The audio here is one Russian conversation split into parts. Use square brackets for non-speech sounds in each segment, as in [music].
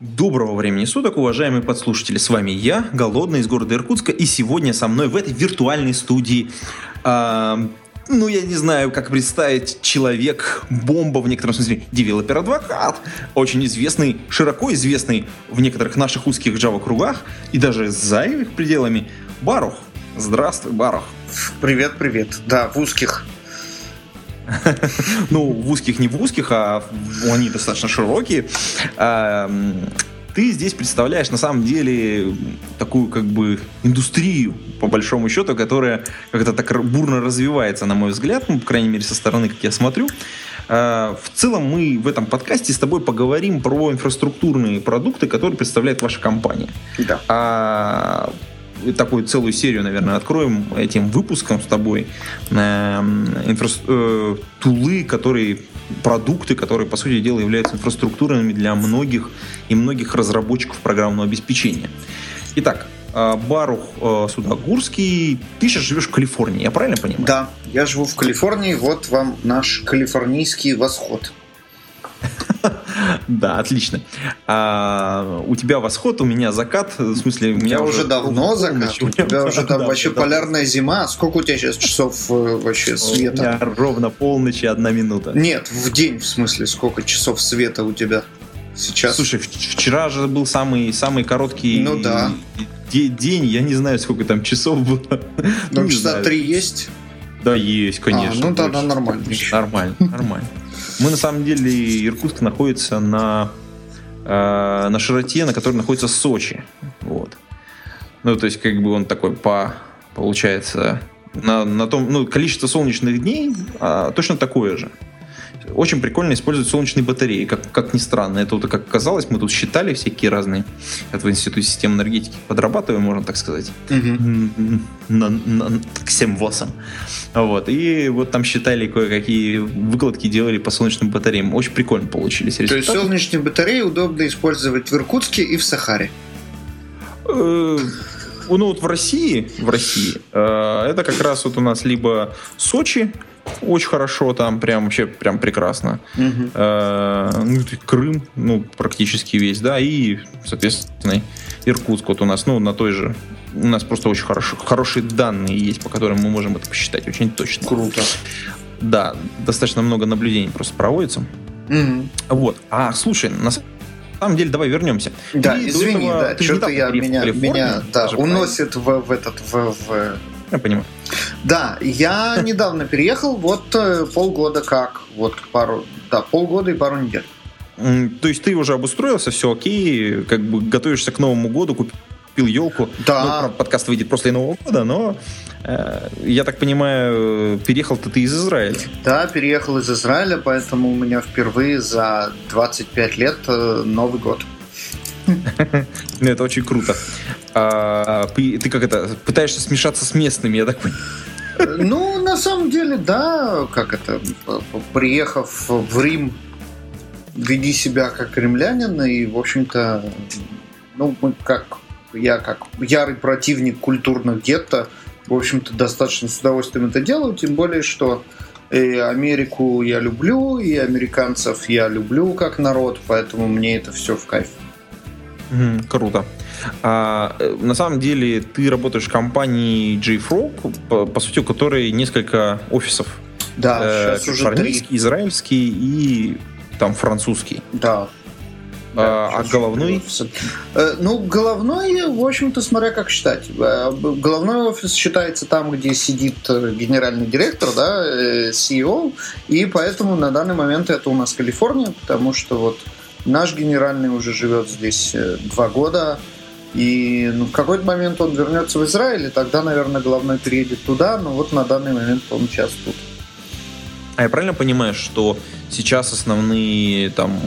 Доброго времени суток, уважаемые подслушатели. С вами я, Голодный, из города Иркутска. И сегодня со мной в этой виртуальной студии... а, ну, я не знаю, как представить человек, бомба в некотором смысле, developer advocate, очень известный, широко известный в некоторых наших узких Java-кругах и даже за их пределами, Барух. Здравствуй, Барух. Привет, привет. Да, в узких. [laughs] Ну, в узких не в узких, а они достаточно широкие. А, м, Ты здесь представляешь на самом деле такую как бы индустрию, по большому счету, которая как-то так бурно развивается, на мой взгляд, ну, по крайней мере, со стороны, как я смотрю. А, В целом мы в этом подкасте с тобой поговорим про инфраструктурные продукты, которые представляет ваша компания. Да. А, такую целую серию, наверное, откроем этим выпуском с тобой. Эм, инфрас- э, тулы, которые продукты, которые, по сути дела, являются инфраструктурными для многих и многих разработчиков программного обеспечения. Итак, э, Барух э, Судогурский, ты сейчас живешь в Калифорнии, я правильно понимаю? Да, я живу в Калифорнии, вот вам наш калифорнийский восход. [laughs] Да, отлично. А, у тебя восход, у меня закат, в смысле, у меня уже давно закат, у тебя уже там Да, вообще да. полярная зима. Сколько у тебя сейчас часов э, вообще У меня света? ровно полночь и одна минута. Нет, в день, в смысле, сколько часов света у тебя сейчас? Слушай, вчера же был самый, самый короткий Ну да. де- день, я не знаю, сколько там часов было. [laughs] ну, не часа три есть? Да, есть, конечно. А, ну тогда нормально. Нормально, нормально. Мы на самом деле, Иркутск находится на, э, на широте, на которой находится Сочи. Вот. Ну, то есть, как бы он такой по, получается, на, на том, ну, количество солнечных дней а, точно такое же. Очень прикольно использовать солнечные батареи, как, как ни странно. Это вот, как оказалось, мы тут считали всякие разные, это в Институте системы энергетики подрабатываем, можно так сказать м, на, на, к 7-8. Вот. И вот там считали кое-какие выкладки делали по солнечным батареям. Очень прикольно получились То есть результаты. солнечные батареи удобно использовать в Иркутске и в Сахаре. Э, Ну вот в России, в России, э, это как раз вот у нас либо Сочи, очень хорошо, там прям вообще прям прекрасно. Мгм. Э, ну, Крым, ну, практически весь, да, и, соответственно, Иркутск вот у нас, ну, на той же, у нас просто очень хорошо, хорошие данные есть, по которым мы можем это посчитать очень точно. Круто. Да, достаточно много наблюдений просто проводится. Мгм. Вот. А, слушай, на самом деле, давай вернемся. Да, Ты извини, этого- да, что-то я меня, меня да, даже уносит в, в этот в, в- Я понимаю. Да, я недавно переехал, вот э, полгода как, вот пару, да, полгода и пару недель. То есть ты уже обустроился, все окей, как бы готовишься к Новому году, купил елку. Да. Ну, подкаст выйдет после Нового года, но э, я так понимаю, переехал-то ты из Израиля. Да, переехал из Израиля, поэтому у меня впервые за 25 лет э, Новый год. Ну, это очень круто. А, ты как это, пытаешься смешаться с местными, я так понимаю. Э, Ну, на самом деле, да, как это, приехав в Рим, веди себя как римлянин, и, в общем-то, ну, мы как, я как ярый противник культурных гетто, в общем-то, достаточно с удовольствием это делаю, тем более, что и Америку я люблю, и американцев я люблю как народ, поэтому мне это все в кайф. Мгм, Круто. А, э, на самом деле ты работаешь в компании JFrog, по, по сути, у которой несколько офисов. Да, Э, сейчас уже три. израильский и там французский. Да. А, а сейчас головной? Э, Ну, головной, в общем-то, смотря как считать. Э, Головной офис считается там, где сидит генеральный директор, да, CEO, и поэтому на данный момент это у нас Калифорния, потому что вот наш генеральный уже живет здесь э, два года, и ну, в какой-то момент он вернется в Израиль, и тогда, наверное, головной переедет туда, но вот на данный момент он сейчас тут. А я правильно понимаю, что сейчас основные там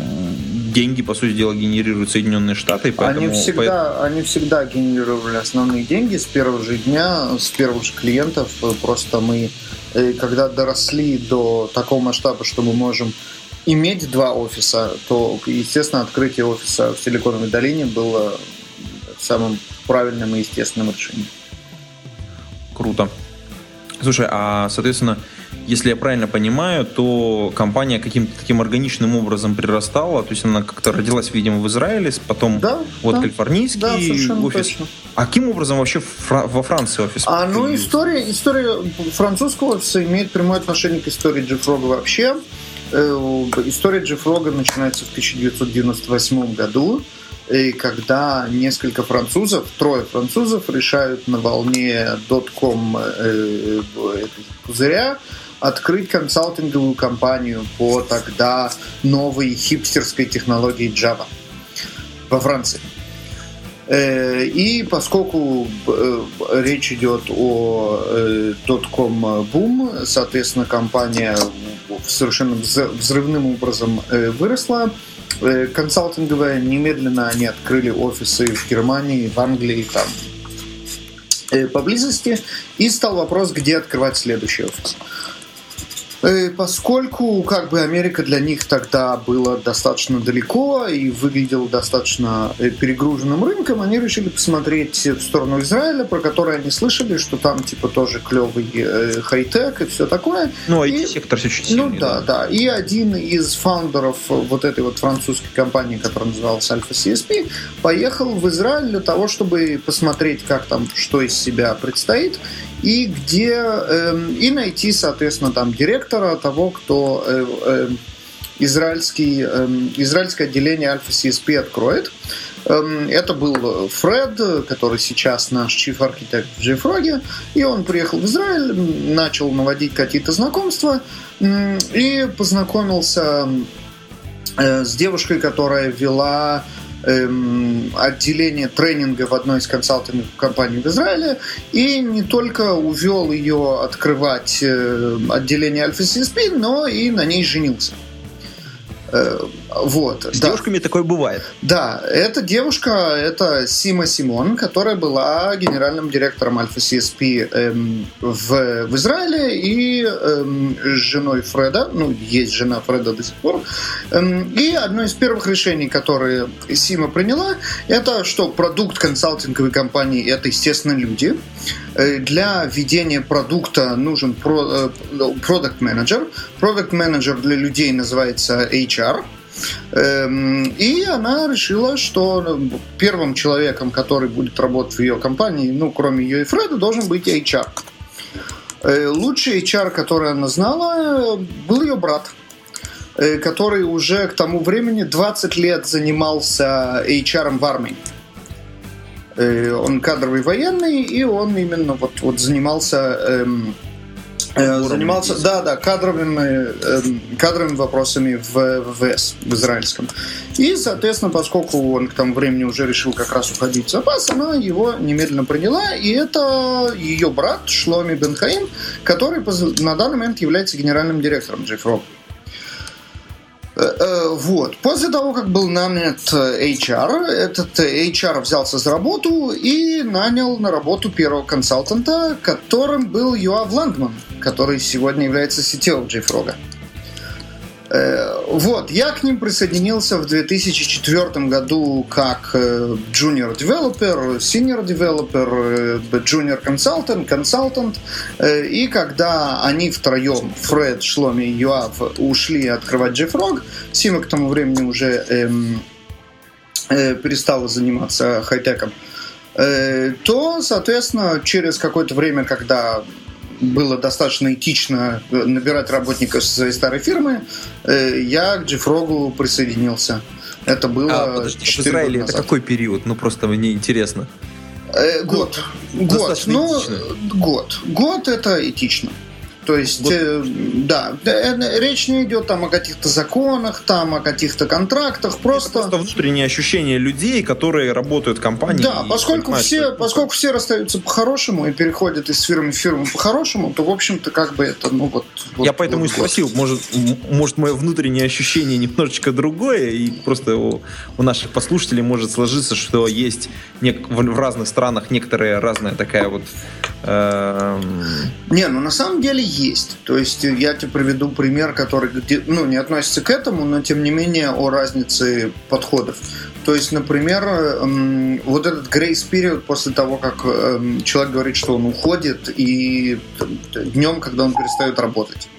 деньги, по сути дела, генерируют Соединенные Штаты. Поэтому, они, всегда, поэтому... они всегда генерировали основные деньги с первого же дня, с первых же клиентов. Просто мы, э, когда доросли до такого масштаба, что мы можем иметь два офиса, то, естественно, открытие офиса в Силиконовой долине было самым правильным и естественным решением. Круто. Слушай, а, соответственно, если я правильно понимаю, то компания каким-то таким органичным образом прирастала, то есть она как-то родилась, видимо, в Израиле, потом да, вот да, калифорнийский да, офис. Точно. А каким образом вообще фра- во Франции офис? А, ну, история, история французского офиса имеет прямое отношение к истории Джифрога вообще. Э, история Джифрога начинается в 1998 году и когда несколько французов, трое французов решают на волне дотком э, пузыря открыть консалтинговую компанию по тогда новой хипстерской технологии Java во Франции. Э, и поскольку э, речь идет о дотком бум, соответственно, компания совершенно взрывным образом выросла, Э, консалтинговая, немедленно они открыли офисы в Германии, в Англии, там э, поблизости, и стал вопрос, где открывать следующий офис. Э, поскольку как бы Америка для них тогда была достаточно далеко и выглядела достаточно э, перегруженным рынком, они решили посмотреть в сторону Израиля, про который они слышали, что там типа тоже клевый э, хай-тек и все такое. Ну, IT-сектор все чуть сильнее. Ну да, да, да. И один из фаундеров вот этой вот французской компании, которая называлась Alpha CSP, поехал в Израиль для того, чтобы посмотреть, как там, что из себя предстоит и где э, и найти, соответственно, там директора того, кто э, э, израильский, э, израильское отделение Alpha CSP откроет. Это был Фред, который сейчас наш chief архитект в JFrog, и он приехал в Израиль, начал наводить какие-то знакомства и познакомился э, с девушкой, которая вела эм, отделение тренинга в одной из консалтинговых компаний в Израиле и не только увел ее открывать э, отделение Альфа CSP, но и на ней женился. Э, вот. С да. девушками такое бывает. Да, эта девушка, это Сима Симон, которая была генеральным директором Альфа CSP эм, в, в Израиле и эм, женой Фреда, ну, есть жена Фреда до сих пор. Эм, и одно из первых решений, которые Сима приняла, это что продукт консалтинговой компании это, естественно, люди. Э, для ведения продукта нужен продукт менеджер. Продукт менеджер для людей называется HR. Эм, и она решила, что ну, первым человеком, который будет работать в ее компании, ну, кроме ее и Фреда, должен быть HR. Э, лучший HR, который она знала, был ее брат э, который уже к тому времени 20 лет занимался HR в армии. Э, он кадровый военный, и он именно вот, вот занимался эм, э, занимался, да, да, кадровыми, э, кадровыми вопросами в ВВС, в израильском. И, соответственно, поскольку он к тому времени уже решил как раз уходить в запас, она его немедленно приняла, и это ее брат Шломи Бенхаим, который на данный момент является генеральным директором JFrog. Э, э, вот. После того, как был нанят э, HR, этот HR взялся за работу и нанял на работу первого консультанта, которым был Юав Лангман, который сегодня является CTO JFrog. Э, вот, я к ним присоединился в 2004 году как э, junior developer, senior developer, э, junior consultant, consultant. И когда они втроем, Фред, Шломи и Юав, ушли открывать JFrog, Сима к тому времени уже эм, э, перестала заниматься хай-теком, э, то, соответственно, через какое-то время, когда было достаточно этично набирать работников со своей старой фирмы, э, я к Джифрогу присоединился. Это было а, подожди, в Израиле это какой период? Ну, просто мне интересно. Э, год. Ну, год. Ну, год. Год это этично. То есть, вот. э, да, э, речь не идет там о каких-то законах, там о каких-то контрактах, просто... Это просто внутреннее ощущение людей, которые работают в компании. Да, поскольку все, поскольку все расстаются по-хорошему и переходят из фирмы в фирму по-хорошему, то, в общем-то, как бы это, ну вот... вот Я поэтому вот, и спросил, вот. может, может, мое внутреннее ощущение немножечко другое, и просто у, у наших послушателей может сложиться, что есть нек- в разных странах некоторые разная такая вот... Э- не, ну на самом деле есть. То есть я тебе приведу пример, который ну, не относится к этому, но тем не менее о разнице подходов. То есть, например, эм, вот этот грейс период после того, как эм, человек говорит, что он уходит, и днем, когда он перестает работать.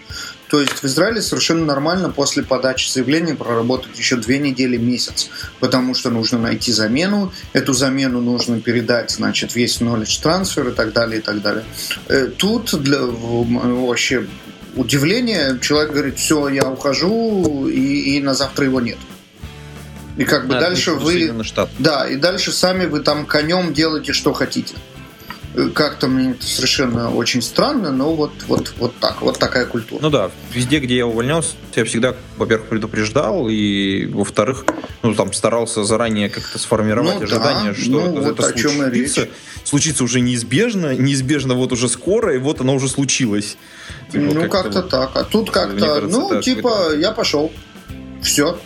То есть в Израиле совершенно нормально после подачи заявления проработать еще две недели, месяц, потому что нужно найти замену, эту замену нужно передать, значит, весь knowledge transfer и так далее, и так далее. Э, тут для, вообще удивление, человек говорит, все, я ухожу, и, и на завтра его нет. И как бы а, дальше вы... Да, и дальше сами вы там конем делаете, что хотите как-то мне это совершенно очень странно, но вот, вот, вот так, вот такая культура. Ну да, везде, где я увольнялся, я всегда, во-первых, предупреждал, и, во-вторых, ну там старался заранее как-то сформировать ну, ожидание, да. что ну, это, вот это случится, случится уже неизбежно, неизбежно вот уже скоро, и вот оно уже случилось. Типа, ну как-то, как-то вот, так, а тут как-то, ну типа, я пошел, все,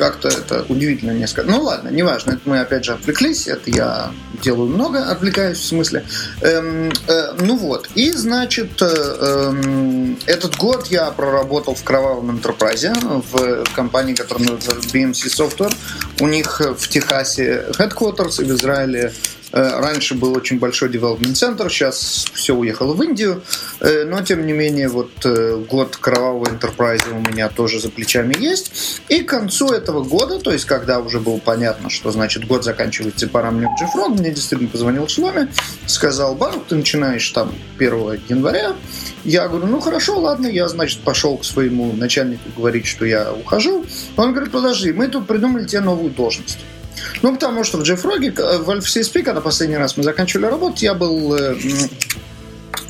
как-то это удивительно несколько. Ну ладно, неважно, это мы опять же отвлеклись, это я делаю много, отвлекаюсь в смысле. Эм, э, ну вот, и значит, э, эм, этот год я проработал в кровавом интерпрайзе в компании, которая называется BMC Software. У них в Техасе headquarters и в Израиле раньше был очень большой development центр, сейчас все уехало в Индию, э, но тем не менее вот э, год кровавого enterprise у меня тоже за плечами есть. И к концу этого года, то есть когда уже было понятно, что значит год заканчивается, пора мне в JFrog, мне действительно позвонил Шломе, сказал, Банк, ты начинаешь там 1 января. Я говорю, ну хорошо, ладно, я, значит, пошел к своему начальнику говорить, что я ухожу. Он говорит, подожди, мы тут придумали тебе новую должность. Ну, потому что в JFrog, э, в CSP, когда последний раз мы заканчивали работу, я был э,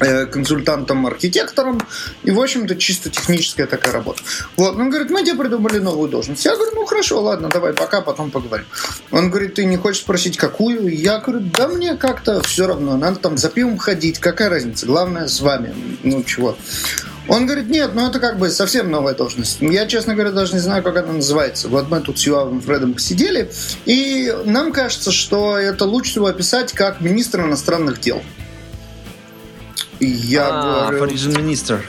консультантом-архитектором, и, в общем-то, чисто техническая такая работа. Вот, он говорит, мы тебе придумали новую должность. Я говорю, ну, хорошо, ладно, давай, пока, потом поговорим. Он говорит, ты не хочешь спросить, какую? Я говорю, да мне как-то все равно, надо там за пивом ходить, какая разница, главное с вами, ну, чего. Он говорит, нет, ну это как бы совсем новая должность. Я, честно говоря, даже не знаю, как она называется. Вот мы тут с Юавом Фредом посидели, и нам кажется, что это лучше всего описать как министр иностранных дел. Я а, говорю... министр.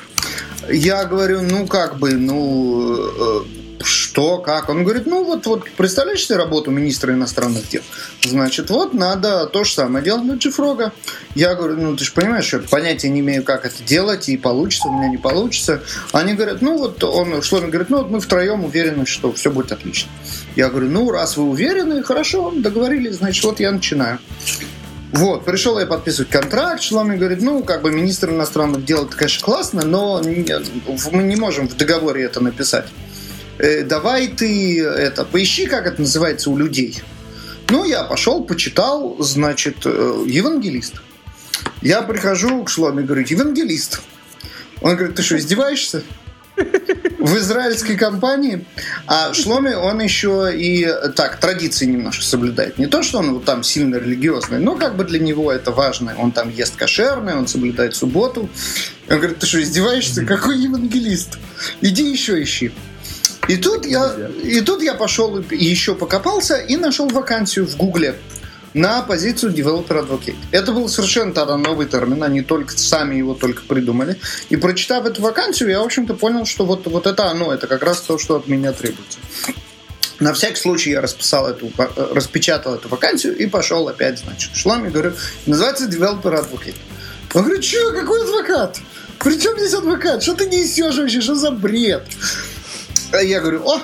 Я говорю, ну как бы, ну э, что, как? Он говорит, ну вот, вот представляешь себе работу министра иностранных дел? Значит, вот надо то же самое делать на Джифрога. Я говорю, ну ты же понимаешь, что понятия не имею, как это делать, и получится, у меня не получится. Они говорят, ну вот он, Шломи говорит, ну вот мы втроем уверены, что все будет отлично. Я говорю, ну раз вы уверены, хорошо, договорились, значит, вот я начинаю. Вот, пришел я подписывать контракт, Шломи говорит, ну, как бы министр иностранных дел, это, конечно, классно, но мы не можем в договоре это написать. Э, давай ты это, поищи, как это называется у людей. Ну, я пошел, почитал, значит, э, евангелист. Я прихожу к Шломе и говорю, евангелист. Он говорит, ты что, издеваешься? В израильской компании. А Шломе, он еще и так, традиции немножко соблюдает. Не то, что он вот там сильно религиозный, но как бы для него это важно. Он там ест кошерное, он соблюдает субботу. Он говорит, ты что, издеваешься? Какой евангелист? Иди еще ищи. И тут я, и тут я пошел еще покопался и нашел вакансию в Гугле на позицию Developer Advocate. Это был совершенно тогда новый термин, они только сами его только придумали. И прочитав эту вакансию, я, в общем-то, понял, что вот, вот это оно, это как раз то, что от меня требуется. На всякий случай я расписал эту, распечатал эту вакансию и пошел опять, значит, шлам и говорю, называется Developer Advocate. Он говорит, что, какой адвокат? Причем здесь адвокат? Что ты несешь вообще? Что за бред? Я говорю, о,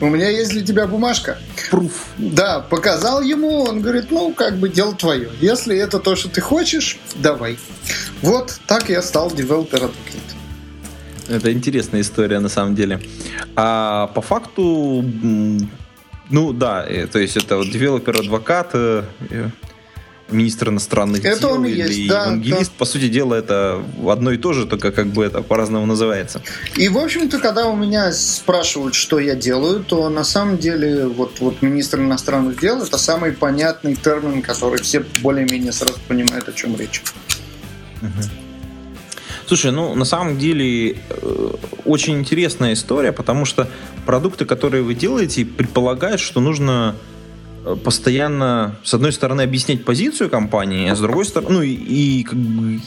у меня есть для тебя бумажка. Пруф. Да, показал ему, он говорит, ну, как бы дело твое. Если это то, что ты хочешь, давай. Вот так я стал девелопер адвокат. Это интересная история на самом деле. А по факту, ну да, э, то есть это вот девелопер адвокат. Э, министр иностранных Это дел он или есть, да, евангелист. По сути дела, это одно и то же, только как бы это по-разному называется. И, в общем-то, когда у меня спрашивают, что я делаю, то на самом деле вот, вот министр иностранных дел это самый понятный термин, который все более-менее сразу понимают, о чем речь. Слушай, ну на самом деле э, очень интересная история, потому что продукты, которые вы делаете, предполагают, что нужно постоянно, с одной стороны, объяснять позицию компании, а с другой стороны, ну и, и,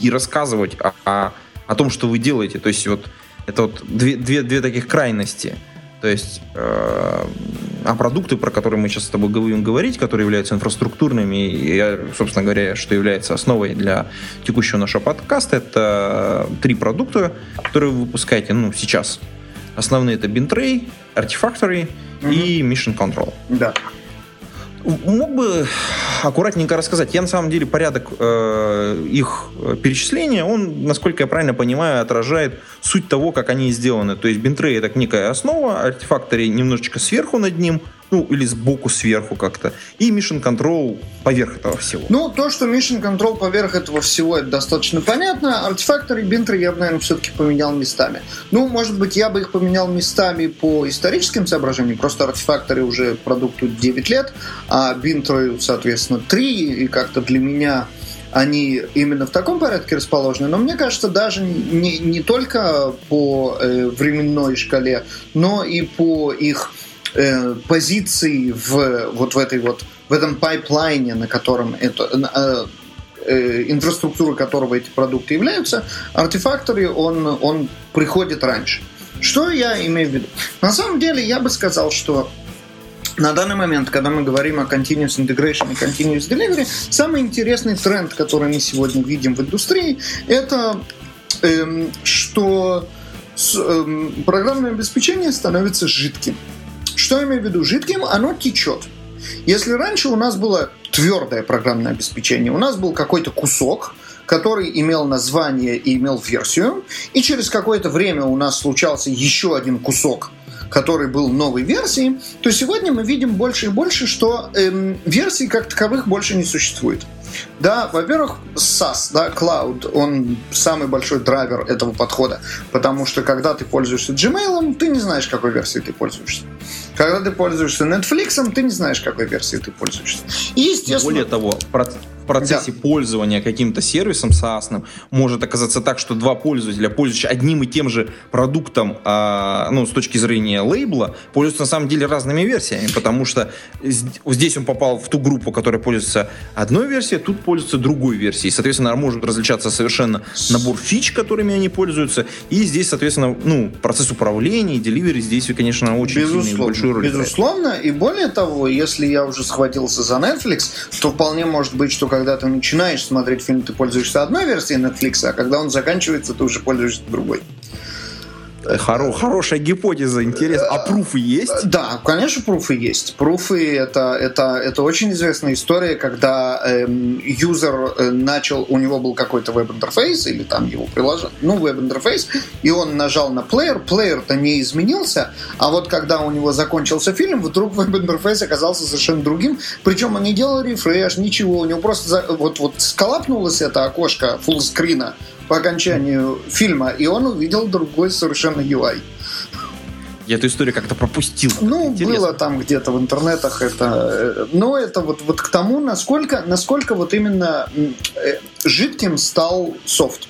и рассказывать о, о, о том, что вы делаете. То есть вот это вот две, две, две таких крайности. То есть э, а продукты, про которые мы сейчас с тобой будем говорить, которые являются инфраструктурными, и, собственно говоря, что является основой для текущего нашего подкаста, это три продукта, которые вы выпускаете ну, сейчас. Основные это Bintray, Artifactory mm-hmm. и Mission Control. Да. Мог бы аккуратненько рассказать. Я на самом деле порядок э, их перечисления, он, насколько я правильно понимаю, отражает суть того, как они сделаны. То есть бинтрей это некая основа, артефакторы немножечко сверху над ним, ну, или сбоку, сверху как-то. И Mission Control поверх этого всего. Ну, то, что Mission Control поверх этого всего, это достаточно понятно. Артефакторы и бинтры я бы, наверное, все-таки поменял местами. Ну, может быть, я бы их поменял местами по историческим соображениям. Просто артефакторы уже продукту 9 лет, а бинтры, соответственно, 3. И как-то для меня они именно в таком порядке расположены, но мне кажется, даже не, не только по э, временной шкале, но и по их э, позиции в вот в этой вот в этом пайплайне, на котором это э, э, инфраструктура которого эти продукты являются, артефакторы он он приходит раньше. Что я имею в виду? На самом деле я бы сказал, что на данный момент, когда мы говорим о continuous integration и continuous delivery, самый интересный тренд, который мы сегодня видим в индустрии, это эм, что с, эм, программное обеспечение становится жидким. Что я имею в виду? Жидким оно течет. Если раньше у нас было твердое программное обеспечение, у нас был какой-то кусок, который имел название и имел версию, и через какое-то время у нас случался еще один кусок, который был новой версией, то сегодня мы видим больше и больше, что эм, версий как таковых больше не существует. Да, во-первых, SaaS, да, Cloud, он самый большой драйвер этого подхода, потому что когда ты пользуешься Gmail, ты не знаешь, какой версией ты пользуешься. Когда ты пользуешься Netflix, ты не знаешь, какой версией ты пользуешься. И, естественно... Более того, в процессе да. пользования каким-то сервисом SaaS может оказаться так, что два пользователя, пользуются одним и тем же продуктом, а, ну, с точки зрения лейбла, пользуются на самом деле разными версиями, потому что здесь он попал в ту группу, которая пользуется одной версией, тут пользуется другой версией. Соответственно, может различаться совершенно набор фич, которыми они пользуются, и здесь, соответственно, ну, процесс управления и деливери здесь, конечно, очень Безусловно, большую роль Безусловно, и более того, если я уже схватился за Netflix, то вполне может быть, что когда ты начинаешь смотреть фильм, ты пользуешься одной версией Netflix, а когда он заканчивается, ты уже пользуешься другой. Хоро, хорошая гипотеза, интересно. А пруфы есть? Да, конечно, пруфы есть. Пруфы это, это, это очень известная история, когда эм, юзер э, начал, у него был какой-то веб-интерфейс, или там его приложение, ну, веб-интерфейс, и он нажал на плеер, плеер-то не изменился, а вот когда у него закончился фильм, вдруг веб-интерфейс оказался совершенно другим, причем он не делал рефреш, ничего, у него просто вот, вот сколапнулось это окошко фуллскрина, по окончанию фильма, и он увидел другой совершенно UI. Я эту историю как-то пропустил. Ну, Интересно. было там где-то в интернетах это. Э, но это вот, вот к тому, насколько, насколько вот именно э, жидким стал софт.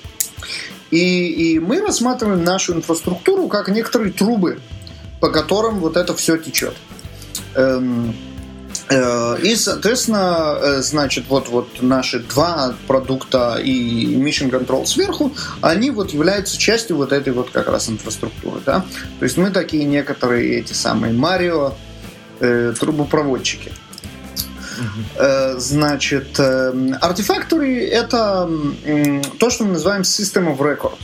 И, и мы рассматриваем нашу инфраструктуру как некоторые трубы, по которым вот это все течет. Эм, и, соответственно, э, значит, вот, вот наши два продукта и Mission Control сверху, они вот являются частью вот этой вот как раз инфраструктуры, да. То есть мы такие некоторые эти самые Марио э, трубопроводчики. Uh-huh. Значит, артефакторы это то, что мы называем System of Record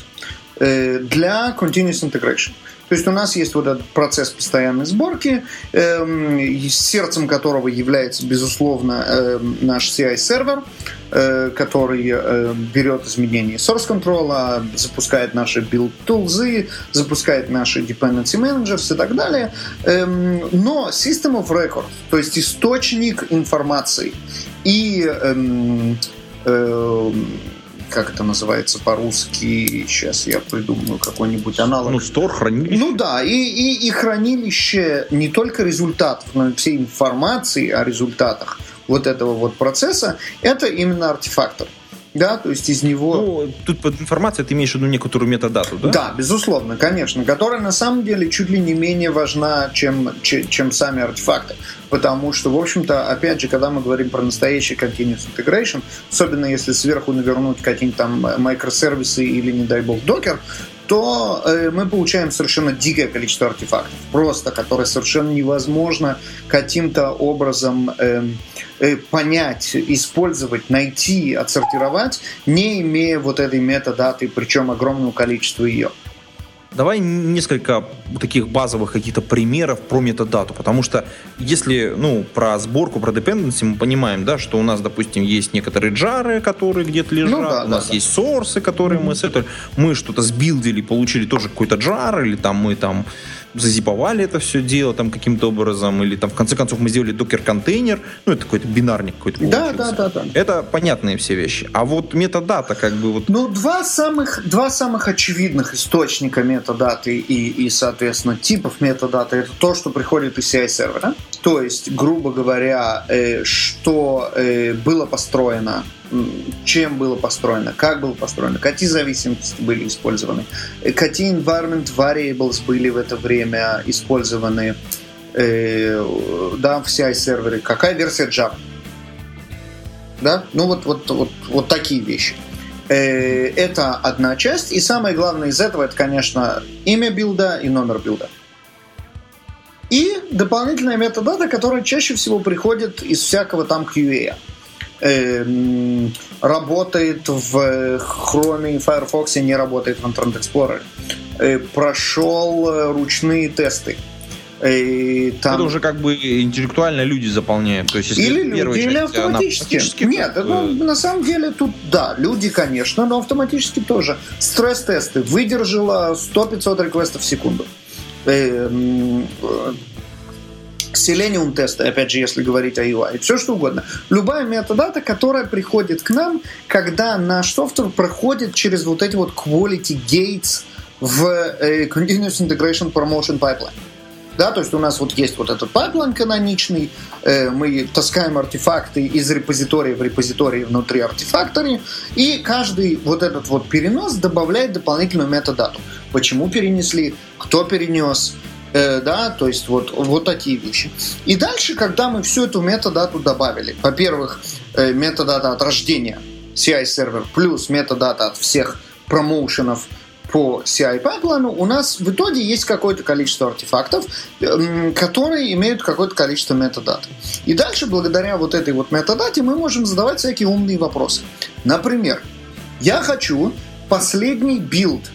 для Continuous Integration. То есть у нас есть вот этот процесс постоянной сборки, э, сердцем которого является, безусловно, э, наш CI-сервер, э, который э, берет изменения source control, запускает наши build tools, запускает наши dependency managers и так далее. Э, но system of record, то есть источник информации, и эм, эм, как это называется по-русски, сейчас я придумаю какой-нибудь аналог. Ну, стор, хранилище. Ну да, и, и, и хранилище не только результатов, но и всей информации о результатах вот этого вот процесса, это именно артефактор. Да, то есть из него... Ну, тут под информацией ты имеешь в виду некоторую метадату, да? Да, безусловно, конечно, которая на самом деле чуть ли не менее важна, чем, чем, чем сами артефакты. Потому что, в общем-то, опять же, когда мы говорим про настоящий continuous integration, особенно если сверху навернуть какие-нибудь там микросервисы или, не дай бог, докер, то э, мы получаем совершенно дикое количество артефактов, просто которые совершенно невозможно каким-то образом э, э, понять, использовать, найти, отсортировать, не имея вот этой метадаты, причем огромного количества ее. Давай несколько таких базовых каких-то примеров про метадату, потому что если, ну, про сборку, про dependency мы понимаем, да, что у нас, допустим, есть некоторые джары, которые где-то лежат, ну, да, у нас да, есть сорсы, которые mm-hmm. мы с этого, мы что-то сбилдили, получили тоже какой-то джар, или там мы там зазиповали это все дело там каким-то образом, или там в конце концов мы сделали докер-контейнер, ну это какой-то бинарник какой-то Да, да, да, да. Это понятные все вещи. А вот метадата как бы вот... Ну, два самых, два самых очевидных источника метадаты и, и, соответственно, типов метадаты это то, что приходит из CI-сервера. То есть, грубо говоря, э, что э, было построено чем было построено, как было построено, какие зависимости были использованы, э, какие environment variables были в это время использованы э, да, в CI-сервере, какая версия Java. Да? Ну вот, вот, вот, вот такие вещи. Э, это одна часть. И самое главное из этого, это, конечно, имя билда и номер билда. И дополнительная метадата, которая чаще всего приходит из всякого там QA э, работает в Chrome и Firefox, не работает в Internet Explorer. Э, прошел э, ручные тесты. И э, там... Это уже как бы интеллектуально люди заполняют. То есть, если или люди, или автоматически. автоматически. Нет, как... ну, на самом деле тут, да, люди, конечно, но автоматически тоже. Стресс-тесты выдержала 100-500 реквестов в секунду. Selenium тесты, опять же, если говорить о UI, все что угодно. Любая метадата, которая приходит к нам, когда наш software проходит через вот эти вот quality gates в э, Continuous Integration Promotion Pipeline. Да, то есть у нас вот есть вот этот pipeline каноничный, э, мы таскаем артефакты из репозитория в репозитории внутри Artifactory, и каждый вот этот вот перенос добавляет дополнительную метадату. Почему перенесли, кто перенес, Э, да, то есть вот, вот такие вещи. И дальше, когда мы всю эту метадату добавили, во-первых, э, метадата от рождения CI server плюс метадата от всех промоушенов по CI pipeline у, у нас в итоге есть какое-то количество артефактов, э, которые имеют какое-то количество метадат. И дальше, благодаря вот этой вот метадате, мы можем задавать всякие умные вопросы. Например, я хочу последний build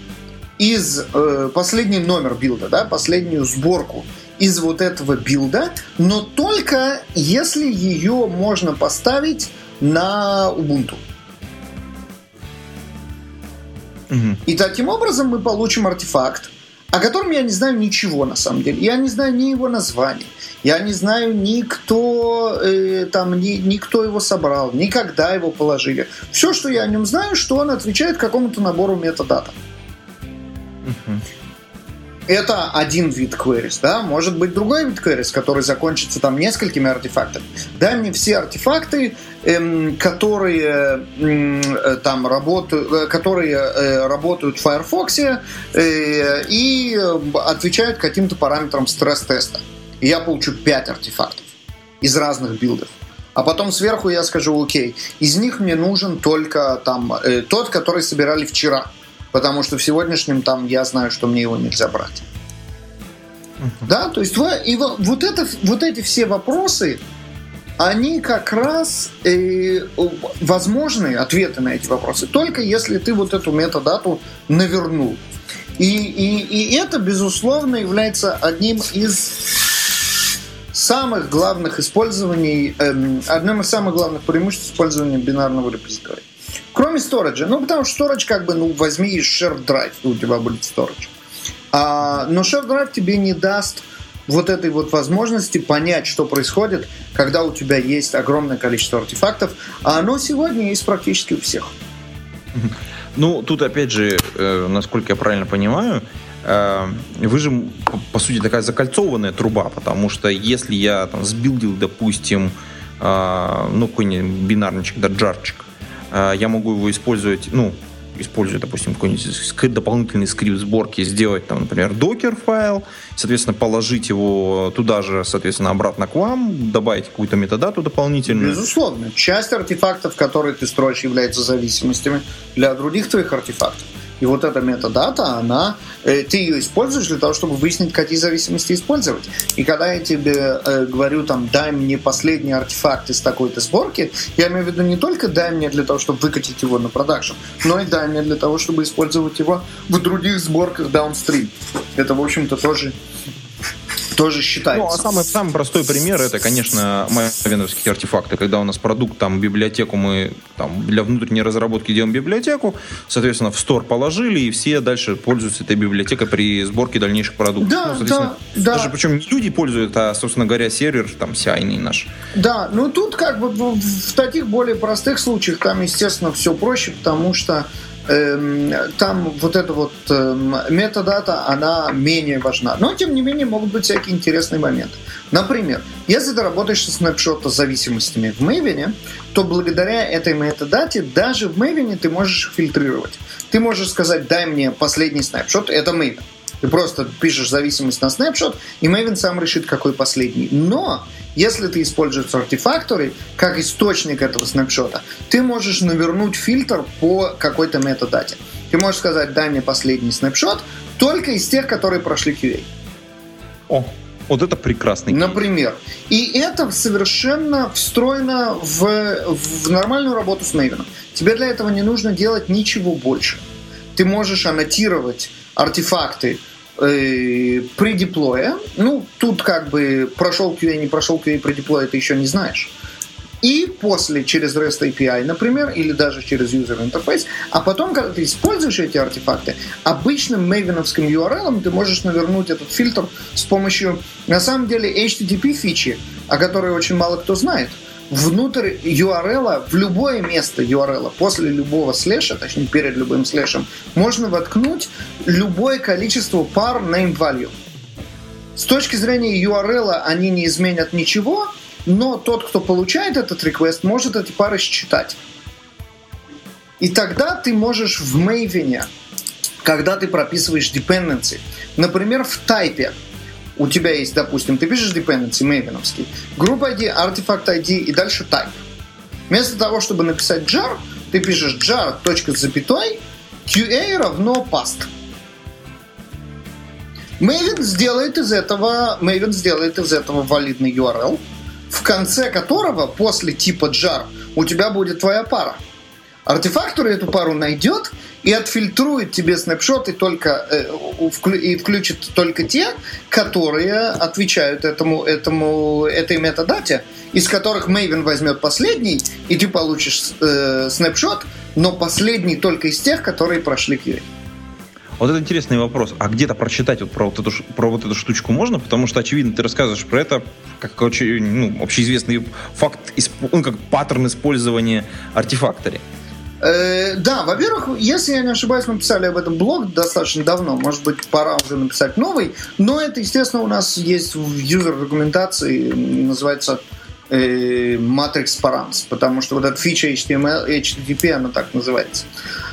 из э, последний номер билда, да, последнюю сборку из вот этого билда, но только если ее можно поставить на Ubuntu. Угу. И таким образом мы получим артефакт, о котором я не знаю ничего на самом деле. Я не знаю ни его названия, я не знаю ни кто, э, там, ни, ни кто его собрал, ни когда его положили. Все, что я о нем знаю, что он отвечает какому-то набору метадата. Это один вид queries, да, может быть другой вид queries, который закончится там несколькими артефактами. Дай мне все артефакты, эм, которые э, там работают, э, которые э, работают в Firefox э, и отвечают каким-то параметрам стресс-теста. И я получу 5 артефактов из разных билдов. А потом сверху я скажу, окей, из них мне нужен только там э, тот, который собирали вчера потому что в сегодняшнем там я знаю, что мне его нельзя брать. Uh-huh. Да, то есть и вот, это, вот эти все вопросы, они как раз э, возможны, ответы на эти вопросы, только если ты вот эту метадату навернул. И, и, и это, безусловно, является одним из самых главных использований, эм, одним из самых главных преимуществ использования бинарного репозитория. Кроме сториджа. Ну, потому что storage как бы, ну, возьми shared drive, у тебя будет storage. А, но shared drive тебе не даст вот этой вот возможности понять, что происходит, когда у тебя есть огромное количество артефактов, а оно сегодня есть практически у всех. [laughs] Ну, тут опять же, э, насколько я правильно понимаю, э, вы же, по, сути, такая закольцованная труба, потому что если я там сбилдил, допустим, э, ну, какой-нибудь бинарничек, да, джарчик, я могу его использовать, ну, используя, допустим, какой-нибудь дополнительный скрипт сборки, сделать, там, например, докер файл, соответственно, положить его туда же, соответственно, обратно к вам, добавить какую-то метадату дополнительную. Безусловно. Часть артефактов, которые ты строишь, являются зависимостями для других твоих артефактов. И вот эта метадата, она, э, ты ее используешь для того, чтобы выяснить, какие зависимости использовать. И когда я тебе э, говорю, там, дай мне последний артефакт из такой-то сборки, я имею в виду не только дай мне для того, чтобы выкатить его на продакшн, но и дай мне для того, чтобы использовать его в других сборках downstream. Это, в общем-то, тоже тоже считается. Ну, а самый, самый простой пример это, конечно, мавиновские артефакты, когда у нас продукт, там, библиотеку мы там, для внутренней разработки делаем библиотеку, соответственно, в стор положили, и все дальше пользуются этой библиотекой при сборке дальнейших продуктов. Да, ну, да, да. Даже причем не люди пользуют, а, собственно говоря, сервер там CI наш. Да, ну тут как бы в таких более простых случаях там, естественно, все проще, потому что там вот эта вот эм, метадата, она менее важна. Но, тем не менее, могут быть всякие интересные моменты. Например, если ты работаешь со снапшота зависимостями в Maven, то благодаря этой метадате даже в Maven ты можешь фильтрировать. Ты можешь сказать, дай мне последний снапшот, это Maven. Ты просто пишешь зависимость на снапшот, и Maven сам решит, какой последний. Но если ты используешь Artifactory как источник этого снапшота, ты можешь навернуть фильтр по какой-то метадате. Ты можешь сказать, дай мне последний снапшот только из тех, которые прошли QA. О, вот это прекрасный. Например. И это совершенно встроено в, в нормальную работу с Maven. Тебе для этого не нужно делать ничего больше. Ты можешь аннотировать артефакты при деплое, ну, тут как бы прошел QA, не прошел QA при деплое, ты еще не знаешь. И после через REST API, например, или даже через user interface, а потом, когда ты используешь эти артефакты, обычным мейвеновским URL ты можешь навернуть этот фильтр с помощью, на самом деле, HTTP фичи, о которой очень мало кто знает – внутрь URL, в любое место URL, после любого слэша, точнее перед любым слэшем, можно воткнуть любое количество пар name value. С точки зрения URL они не изменят ничего, но тот, кто получает этот request, может эти пары считать. И тогда ты можешь в Maven, когда ты прописываешь dependency, например, в тайпе, у тебя есть, допустим, ты пишешь dependency мейвеновский, группа ID, artifact ID и дальше type. Вместо того, чтобы написать jar, ты пишешь jar, запятой, QA равно past. Maven сделает из этого, Maven сделает из этого валидный URL, в конце которого после типа jar у тебя будет твоя пара. Артефактор эту пару найдет и отфильтрует тебе снапшоты только э, и включит только те, которые отвечают этому, этому, этой метадате, из которых Maven возьмет последний, и ты получишь э, снапшот, но последний только из тех, которые прошли QA. Вот это интересный вопрос. А где-то прочитать вот про, вот эту, про вот эту штучку можно? Потому что, очевидно, ты рассказываешь про это как очень, ну, общеизвестный факт, ну, как паттерн использования артефакторе. Э, да, во-первых, если я не ошибаюсь, мы писали об этом блог достаточно давно. Может быть, пора уже написать новый. Но это, естественно, у нас есть в юзер-документации, называется э, Matrix Params, потому что вот эта фича HTML, HTTP, она так называется.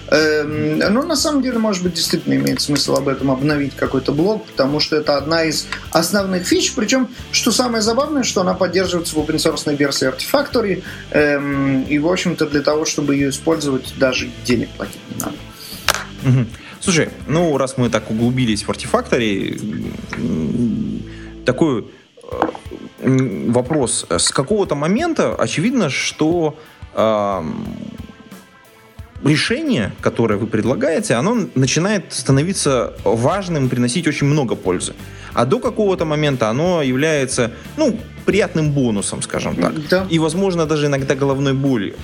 Эм, но на самом деле, может быть, действительно имеет смысл об этом обновить какой-то блог, потому что это одна из основных фич. Причем, что самое забавное, что она поддерживается в open source версии Artifactory, эм, и, в общем-то, для того, чтобы ее использовать, даже денег платить не надо. Слушай, ну, раз мы так углубились в Artifactory, такой э, вопрос. С какого-то момента очевидно, что э, решение, которое вы предлагаете, оно начинает становиться важным, приносить очень много пользы. А до какого-то момента оно является, ну, приятным бонусом, скажем так. Да. И, возможно, даже иногда головной болью.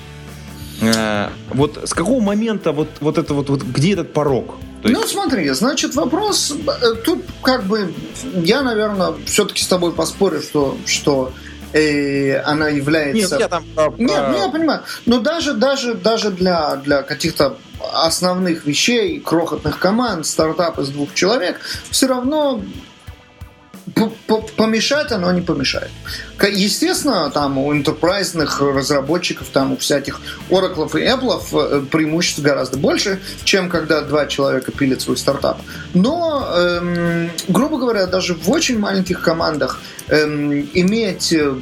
Э, вот с какого момента вот, вот это вот, вот где этот порог? То есть... Ну, смотри, значит, вопрос э, тут как бы я, наверное, все-таки с тобой поспорю, что, что э, она является. Нет, я там. Нет, ну я понимаю. Но даже даже даже для для каких-то основных вещей, крохотных команд, стартап из двух человек, все равно помешать оно не помешает. Естественно, там у интерпрайзных разработчиков, там у всяких Oracle и Apple э, преимуществ гораздо больше, чем когда два человека пилят свой стартап. Но, эм, грубо говоря, даже в очень маленьких командах эм, иметь, э,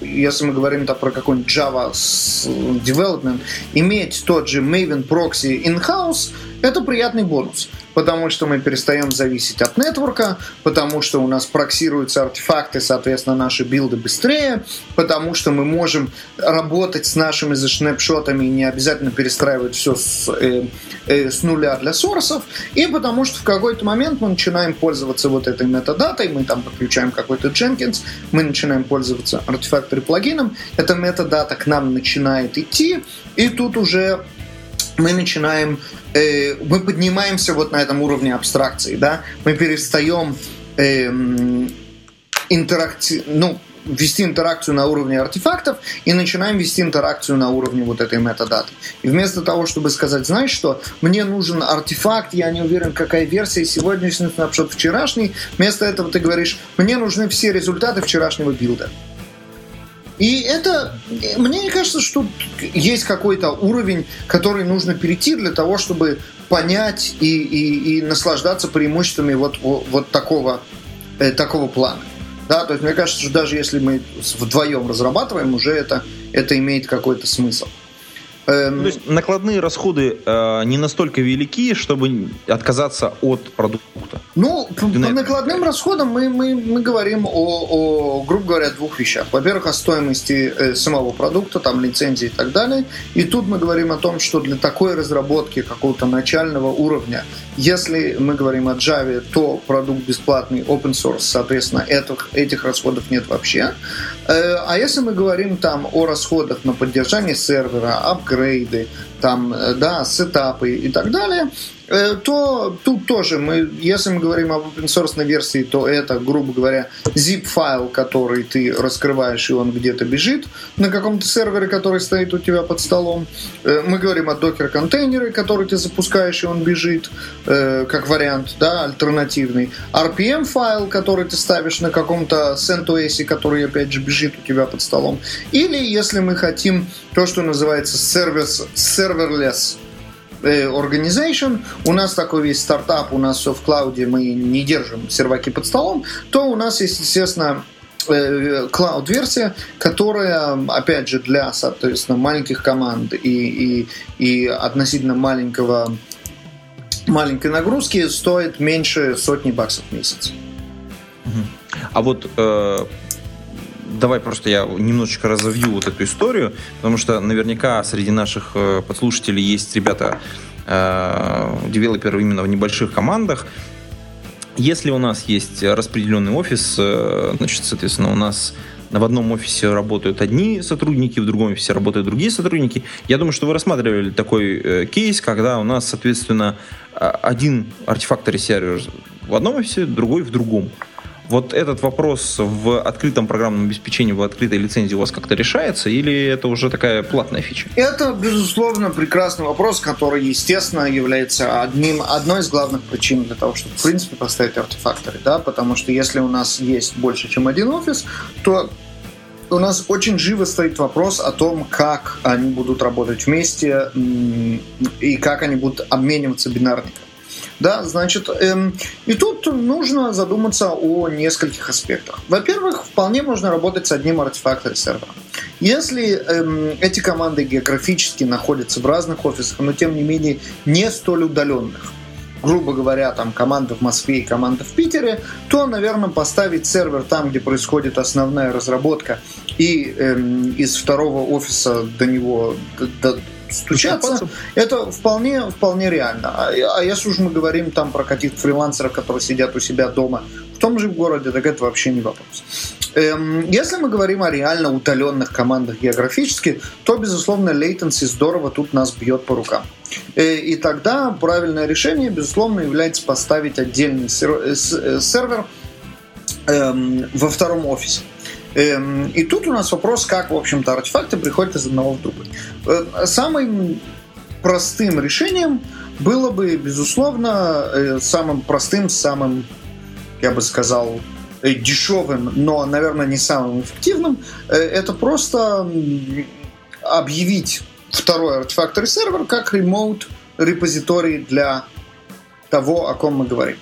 если мы говорим там про какой-нибудь Java development, иметь тот же Maven Proxy in-house, это приятный бонус, потому что мы перестаем зависеть от нетворка, потому что у нас проксируются артефакты, соответственно, наши билды быстрее, потому что мы можем работать с нашими снапшотами и не обязательно перестраивать все с, э, э, с нуля для сорсов, и потому что в какой-то момент мы начинаем пользоваться вот этой метадатой, мы там подключаем какой-то Jenkins, мы начинаем пользоваться артефакторы плагином, эта метадата к нам начинает идти, и тут уже мы начинаем, э, мы поднимаемся вот на этом уровне абстракции, да, мы перестаем э, интеракти... ну, вести интеракцию на уровне артефактов и начинаем вести интеракцию на уровне вот этой метадаты. И вместо того, чтобы сказать, знаешь что, мне нужен артефакт, я не уверен, какая версия сегодняшний снапшот вчерашний, вместо этого ты говоришь, мне нужны все результаты вчерашнего билда. И это, мне не кажется, что есть какой-то уровень, который нужно перейти для того, чтобы понять и, и, и наслаждаться преимуществами вот, вот такого, э, такого плана. Да, то есть мне кажется, что даже если мы вдвоем разрабатываем, уже это, это имеет какой-то смысл. Эм... То есть накладные расходы э, не настолько велики, чтобы отказаться от продукта. Ну, по, по накладным расходам мы, мы, мы говорим о, о, грубо говоря, двух вещах. Во-первых, о стоимости э, самого продукта, там лицензии и так далее. И тут мы говорим о том, что для такой разработки какого-то начального уровня, если мы говорим о Java, то продукт бесплатный, open source, соответственно, этих, этих расходов нет вообще. Э, а если мы говорим там о расходах на поддержание сервера, апгрейды, там, э, да, сетапы и так далее, то тут тоже мы, если мы говорим об open source версии, то это, грубо говоря, zip файл, который ты раскрываешь, и он где-то бежит на каком-то сервере, который стоит у тебя под столом. Э, мы говорим о докер контейнере, который ты запускаешь, и он бежит, э, как вариант, да, альтернативный. RPM файл, который ты ставишь на каком-то CentOS, который, опять же, бежит у тебя под столом. Или, если мы хотим то, что называется serverless, serverless Э, organization, у нас такой весь стартап, у нас все в клауде, мы не держим серваки под столом, то у нас есть, естественно, клауд-версия, которая, опять же, для, соответственно, маленьких команд и, и, и относительно маленького маленькой нагрузки стоит меньше сотни баксов в месяц. А вот э, давай просто я немножечко разовью вот эту историю, потому что наверняка среди наших э, подслушателей есть ребята, э, девелоперы именно в небольших командах. Если у нас есть распределенный офис, э, значит, соответственно, у нас в одном офисе работают одни сотрудники, в другом офисе работают другие сотрудники. Я думаю, что вы рассматривали такой э, кейс, когда у нас, соответственно, один артефактор сервер в одном офисе, другой в другом. Вот этот вопрос в открытом программном обеспечении, в открытой лицензии у вас как-то решается, или это уже такая платная фича? Это, безусловно, прекрасный вопрос, который, естественно, является одним, одной из главных причин для того, чтобы, в принципе, поставить артефакторы, да, потому что если у нас есть больше, чем один офис, то у нас очень живо стоит вопрос о том, как они будут работать вместе и как они будут обмениваться бинарниками. Да, значит, эм, и тут нужно задуматься о нескольких аспектах. Во-первых, вполне можно работать с одним артефактором сервера. Если эм, эти команды географически находятся в разных офисах, но тем не менее не столь удаленных, грубо говоря, там команда в Москве и команда в Питере, то, наверное, поставить сервер там, где происходит основная разработка, и эм, из второго офиса до него до, стучаться, это вполне, вполне реально. А, а если уж мы говорим там про каких-то фрилансеров, которые сидят у себя дома в том же городе, так это вообще не вопрос. Эм, если мы говорим о реально удаленных командах географически, то, безусловно, latency здорово тут нас бьет по рукам. Э, и тогда правильное решение, безусловно, является поставить отдельный э, э, сервер эм, во втором офисе. Эм, и тут у нас вопрос, как, в общем-то, артефакты приходят из одного в другой. Самым простым решением было бы, безусловно, самым простым, самым, я бы сказал, дешевым, но, наверное, не самым эффективным, это просто объявить второй Artifactory сервер как remote репозиторий для того, о ком мы говорим.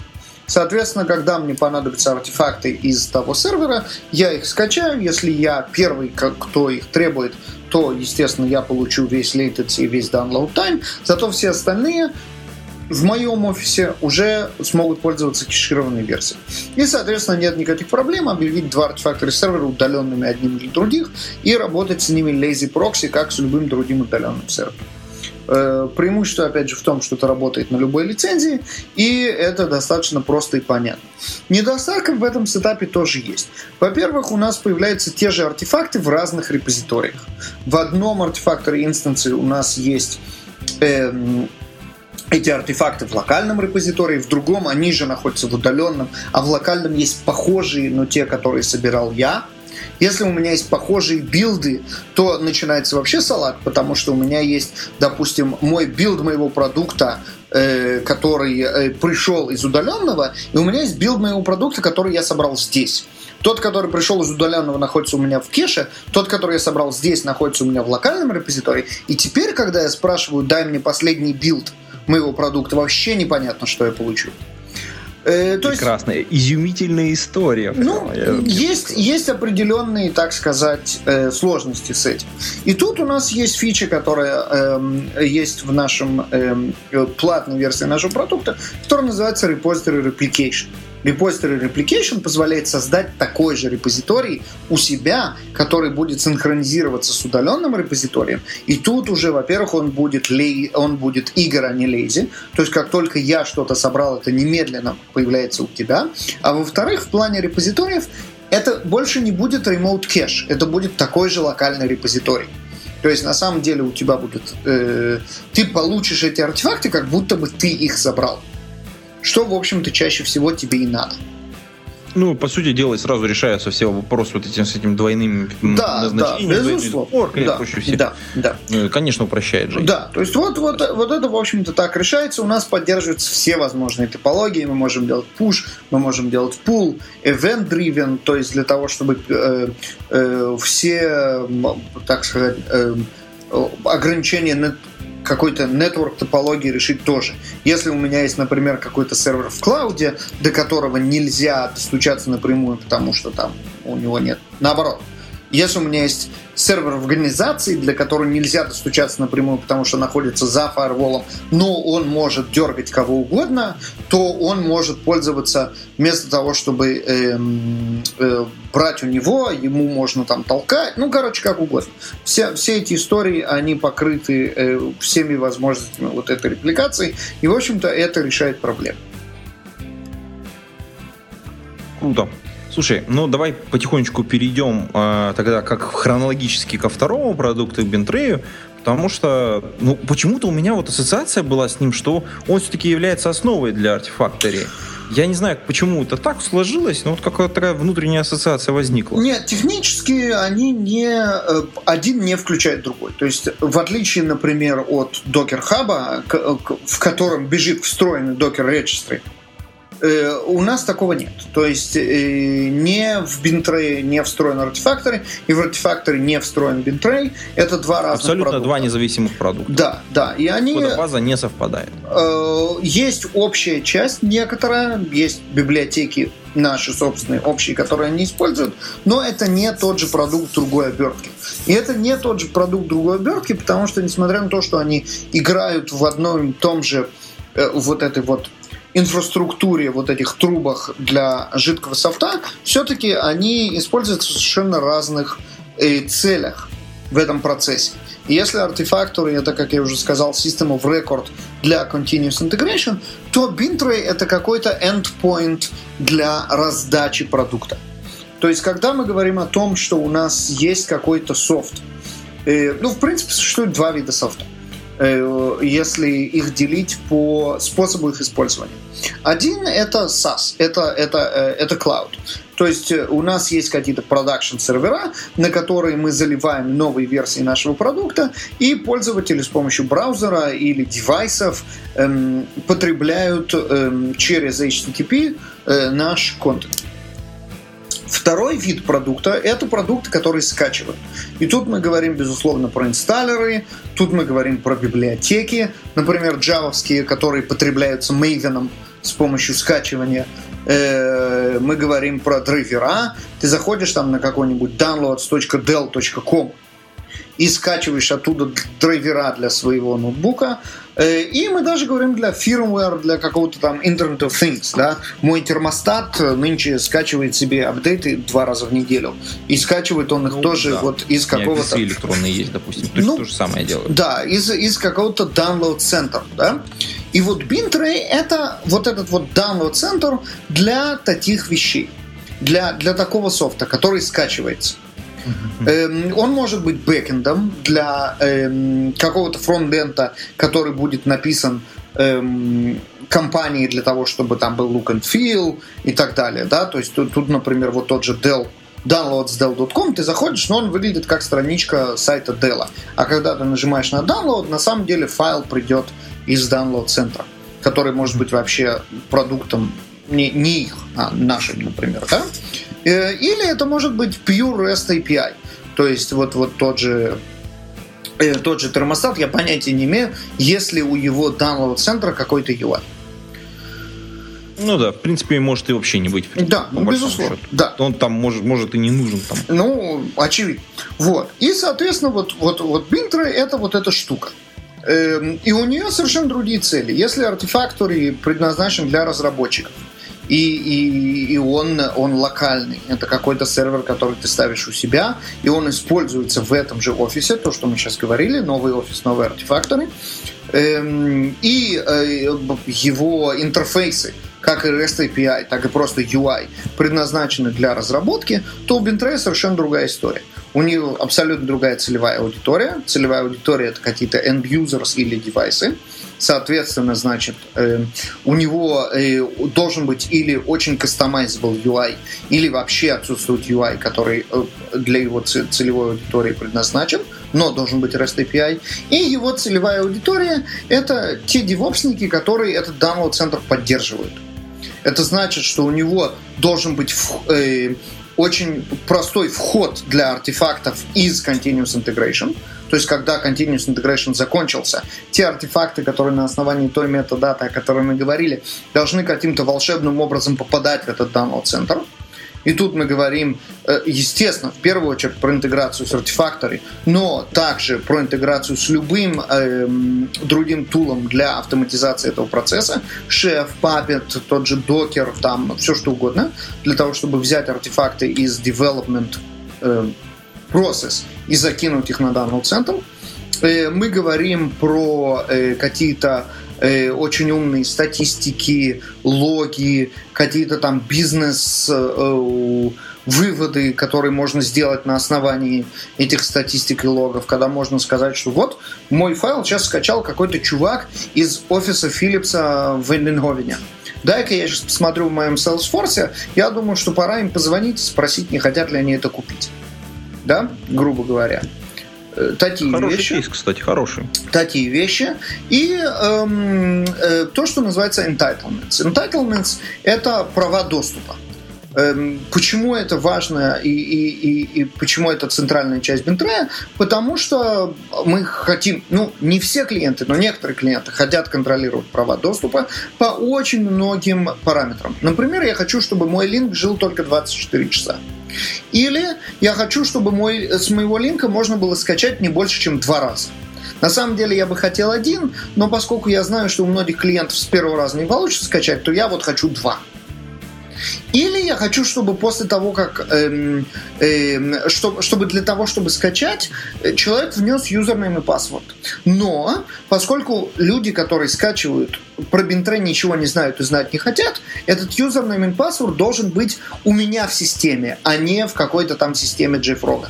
Соответственно, когда мне понадобятся артефакты из того сервера, я их скачаю. Если я первый, кто их требует, то, естественно, я получу весь latency и весь download time. Зато все остальные в моем офисе уже смогут пользоваться кешированной версией. И, соответственно, нет никаких проблем объявить два Artifactory сервера удаленными одним или других и работать с ними lazy proxy, как с любым другим удаленным сервером. Э, преимущество, опять же, в том, что это работает на любой лицензии, и это достаточно просто и понятно. Недостатки в этом сетапе тоже есть. Во-первых, у нас появляются те же артефакты в разных репозиториях. В одном артефакторе инстанции у нас есть эм, эти артефакты в локальном репозитории, в другом они же находятся в удаленном, а в локальном есть похожие, но те, которые собирал я. Если у меня есть похожие билды, то начинается вообще салат, потому что у меня есть, допустим, мой build моего продукта, э, который э, пришел из удаленного, и у меня есть build моего продукта, который я собрал здесь. Тот, который пришел из удаленного, находится у меня в кеше. Тот, который я собрал здесь, находится у меня в локальном репозитории. И теперь, когда я спрашиваю, дай мне последний build, моего продукта, вообще непонятно, что я получу. Э, то Прекрасная, есть, изумительная история. Ну, есть, есть определенные, так сказать, э, сложности с этим. И тут у нас есть фича, которая э, есть в нашем э, платной версии нашего продукта, которая называется Repository Replication. Repository Replication позволяет создать такой же репозиторий у себя, который будет синхронизироваться с удаленным репозиторием. И тут уже, во-первых, он будет, лей, он будет игр, а не лейзи. То есть, как только я что-то собрал, это немедленно появляется у тебя. А во-вторых, в плане репозиториев это больше не будет remote cache, это будет такой же локальный репозиторий. То есть на самом деле у тебя будет, э, ты получишь эти артефакты, как будто бы ты их собрал что, в общем-то, чаще всего тебе и надо. Ну, по сути дела, сразу решаются все вопросы вот этим, с этим двойным да, назначением. Да, безусловно. Да, проще да, да. Ну, конечно, упрощает жизнь. Да, то есть вот, вот, вот это, в общем-то, так решается. У нас поддерживаются все возможные топологии. Мы можем делать push, мы можем делать pull, event-driven, то есть для того, чтобы э, э, все, так сказать, э, ограничения какой-то network топологии решить тоже. Если у меня есть, например, какой-то сервер в клауде, до которого нельзя достучаться напрямую, потому что там у него нет. Наоборот, если у меня есть сервер в организации, для которого нельзя достучаться напрямую, потому что находится за фаерволом, но он может дергать кого угодно, то он может пользоваться вместо того, чтобы э, э, брать у него, ему можно там толкать, ну, короче, как угодно. Все, все эти истории, они покрыты э, всеми возможностями вот этой репликации, и, в общем-то, это решает проблему. Круто. Слушай, ну давай потихонечку перейдем э, тогда как хронологически ко второму продукту, к Бентрею, потому что ну, почему-то у меня вот ассоциация была с ним, что он все-таки является основой для артефактории. Я не знаю, почему это так сложилось, но вот какая-то такая внутренняя ассоциация возникла. Нет, технически они не... Э, один не включает другой. То есть, в отличие, например, от Docker Hub, в котором бежит встроенный Docker Registry, Э, у нас такого нет. То есть э, не в бинтрей не встроен артефакторе, и в артефакторе не встроен бинтрей. Это два разных Абсолютно продукта. два независимых продукта. Да, да. И они... база не совпадает. Э, есть общая часть некоторая, есть библиотеки наши собственные, общие, которые они используют, но это не тот же продукт другой обертки. И это не тот же продукт другой обертки, потому что, несмотря на то, что они играют в одном и том же вот этой вот инфраструктуре, вот этих трубах для жидкого софта, все-таки они используются в совершенно разных э, целях в этом процессе. И если Artifactory это, как я уже сказал, System of Record для Continuous Integration, то Bintray это какой-то endpoint для раздачи продукта. То есть, когда мы говорим о том, что у нас есть какой-то софт, э, ну, в принципе, существует два вида софта, если их делить по способу их использования. Один — это SaaS, это, это, э, это cloud. То есть э, у нас есть какие-то продакшн сервера, на которые мы заливаем новые версии нашего продукта, и пользователи с помощью браузера или девайсов эм, потребляют эм, через HTTP э, наш контент. Второй вид продукта – это продукты, которые скачивают. И тут мы говорим, безусловно, про инсталлеры, тут мы говорим про библиотеки, например, джавовские, которые потребляются Maven с помощью скачивания. Э, мы говорим про драйвера. Ты заходишь там на какой-нибудь downloads.dell.com и скачиваешь оттуда драйвера для своего ноутбука. Э, и мы даже говорим для firmware, для какого-то там Internet of Things. Да? Мой термостат нынче скачивает себе апдейты два раза в неделю. И скачивает он их ну, тоже да. вот из какого-то... электронные есть, допустим. То ну, то же самое делают. Да, из, из какого-то download центра. Да? И вот Bintray это вот этот вот download центр для таких вещей. Для, для такого софта, который скачивается. Эм, он может быть бэкэндом для эм, какого-то фронтенда, который будет написан эм, компанией для того, чтобы там был look and feel и так далее. Да? То есть тут, тут например, вот тот же Dell downloads.dell.com, ты заходишь, но он выглядит как страничка сайта Dell. А когда ты нажимаешь на download, на самом деле файл придет из download центра, который может быть вообще продуктом не, не их, а нашим, например. Да? Э, или это может быть pure REST API. То есть вот, вот тот же э, тот же термостат, я понятия не имею, если у его download центра какой-то UI. Ну да, в принципе, может и вообще не быть. Да, ну, безусловно. Счету. Да. Он там может, может и не нужен там. Ну, очевидно. Вот. И, соответственно, вот, вот, вот Bintray это вот эта штука. Эм, и у нее совершенно другие цели. Если артефактори предназначен для разработчиков, и, и, и он, он локальный. Это какой-то сервер, который ты ставишь у себя, и он используется в этом же офисе, то, что мы сейчас говорили, новый офис, новые артефакторы. Эм, и э, его интерфейсы, как и REST API, так и просто UI, предназначены для разработки, то у Bintray совершенно другая история. У них абсолютно другая целевая аудитория. Целевая аудитория это какие-то end-users или девайсы. Соответственно, значит, э, у него э, должен быть или очень customizable UI, или вообще отсутствует UI, который э, для его целевой аудитории предназначен, но должен быть REST API. И его целевая аудитория — это те девопсники, которые этот download центр поддерживают. Это значит, что у него должен быть э, очень простой вход для артефактов из Continuous Integration. То есть, когда Continuous Integration закончился, те артефакты, которые на основании той метадаты, о которой мы говорили, должны каким-то волшебным образом попадать в этот download центр. И тут мы говорим, э, естественно, в первую очередь про интеграцию с артефакторами, но также про интеграцию с любым эм, другим тулом для автоматизации этого процесса. Chef, Puppet, тот же Docker, там все что угодно, для того, чтобы взять артефакты из development э, process и закинуть их на данный центр. Э, мы говорим про э, какие-то э, очень умные статистики, логи, какие-то там бизнес выводы, которые можно сделать на основании этих статистик и логов, когда можно сказать, что вот мой файл сейчас скачал какой-то чувак из офиса Philips'а в Энденговене. Дай-ка я сейчас посмотрю в моем Salesforce, я думаю, что пора им позвонить и спросить, не хотят ли они это купить. Да, грубо говоря. Э, такие хороший вещи. Кейс, кстати, хороший. Такие вещи. И эм, э, то, что называется entitlements. Entitlements – это права доступа. Эм, почему это важно и, и, и, и почему это центральная часть Бентрея? Потому что мы хотим, ну, не все клиенты, но некоторые клиенты хотят контролировать права доступа по очень многим параметрам. Например, я хочу, чтобы мой линк жил только 24 часа. Или я хочу, чтобы мой, с моего линка можно было скачать не больше, чем два раза. На самом деле я бы хотел один, но поскольку я знаю, что у многих клиентов с первого раза не получится скачать, то я вот хочу два. Или я хочу, чтобы после того, как... Эм, эм, чтобы, чтобы для того, чтобы скачать, э, человек внес username и password. Но, поскольку люди, которые скачивают про Bintray ничего не знают и знать не хотят, этот username и password должен быть у меня в системе, а не в какой-то там системе JFrog.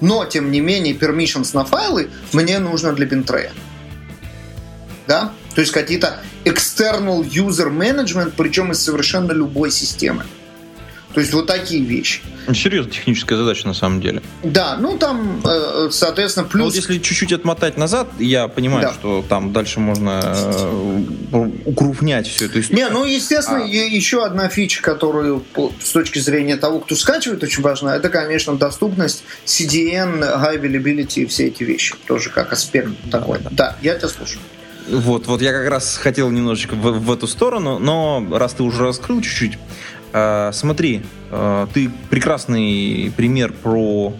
Но, тем не менее, permissions на файлы мне нужно для Bintray я. Да? То есть какие-то external user management, причем из совершенно любой системы. То есть вот такие вещи. Серьезная техническая задача на самом деле. Да, ну там, э, соответственно, плюс... вот если чуть-чуть отмотать назад, я понимаю, да. что там дальше можно э, укрупнять всю эту историю. Не, ну, естественно, а... еще одна фича, которую с точки зрения того, кто скачивает, очень важна, это, конечно, доступность CDN, High Availability и все эти вещи. Тоже как аспект да, такой. Да. да, я тебя слушаю. Вот, вот я как раз хотел немножечко в, в эту сторону, но раз ты уже раскрыл чуть-чуть, э, смотри, э, ты прекрасный пример про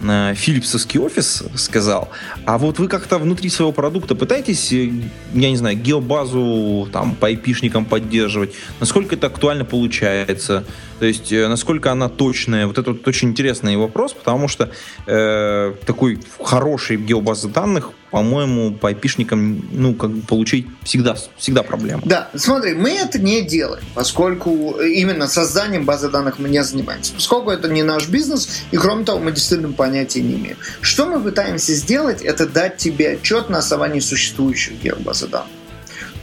э, филипсовский офис сказал, а вот вы как-то внутри своего продукта пытаетесь, э, я не знаю, геобазу там по айпишникам поддерживать? Насколько это актуально получается? То есть, э, насколько она точная? Вот это вот очень интересный вопрос, потому что э, такой хороший геобазы данных по-моему, по айпишникам, ну, как бы получить всегда, всегда проблема. Да, смотри, мы это не делаем, поскольку именно созданием базы данных мы не занимаемся, поскольку это не наш бизнес, и кроме того, мы действительно понятия не имеем. Что мы пытаемся сделать, это дать тебе отчет на основании существующих геобазы данных.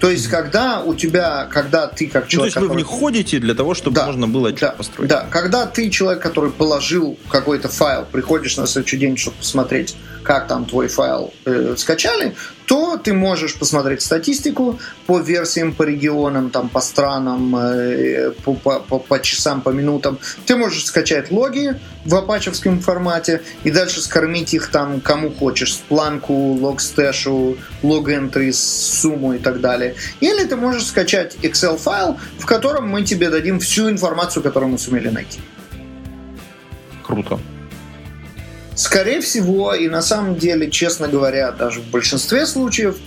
То есть, когда у тебя, когда ты как человек... Ну, то есть, вы в них ходите для того, чтобы да, можно было да, построить? Да, когда ты человек, который положил какой-то файл, приходишь на следующий день, чтобы посмотреть, как там твой файл э, скачали, то ты можешь посмотреть статистику по версиям, по регионам, там, по странам, э, по, по, по, по часам, по минутам. Ты можешь скачать логи в апачевском формате и дальше скормить их там кому хочешь, спланку, логстэшу, лог-энтри, сумму и так далее. Или ты можешь скачать Excel файл, в котором мы тебе дадим всю информацию, которую мы сумели найти. Круто. Скорее всего, и на самом деле, честно говоря, даже в большинстве случаев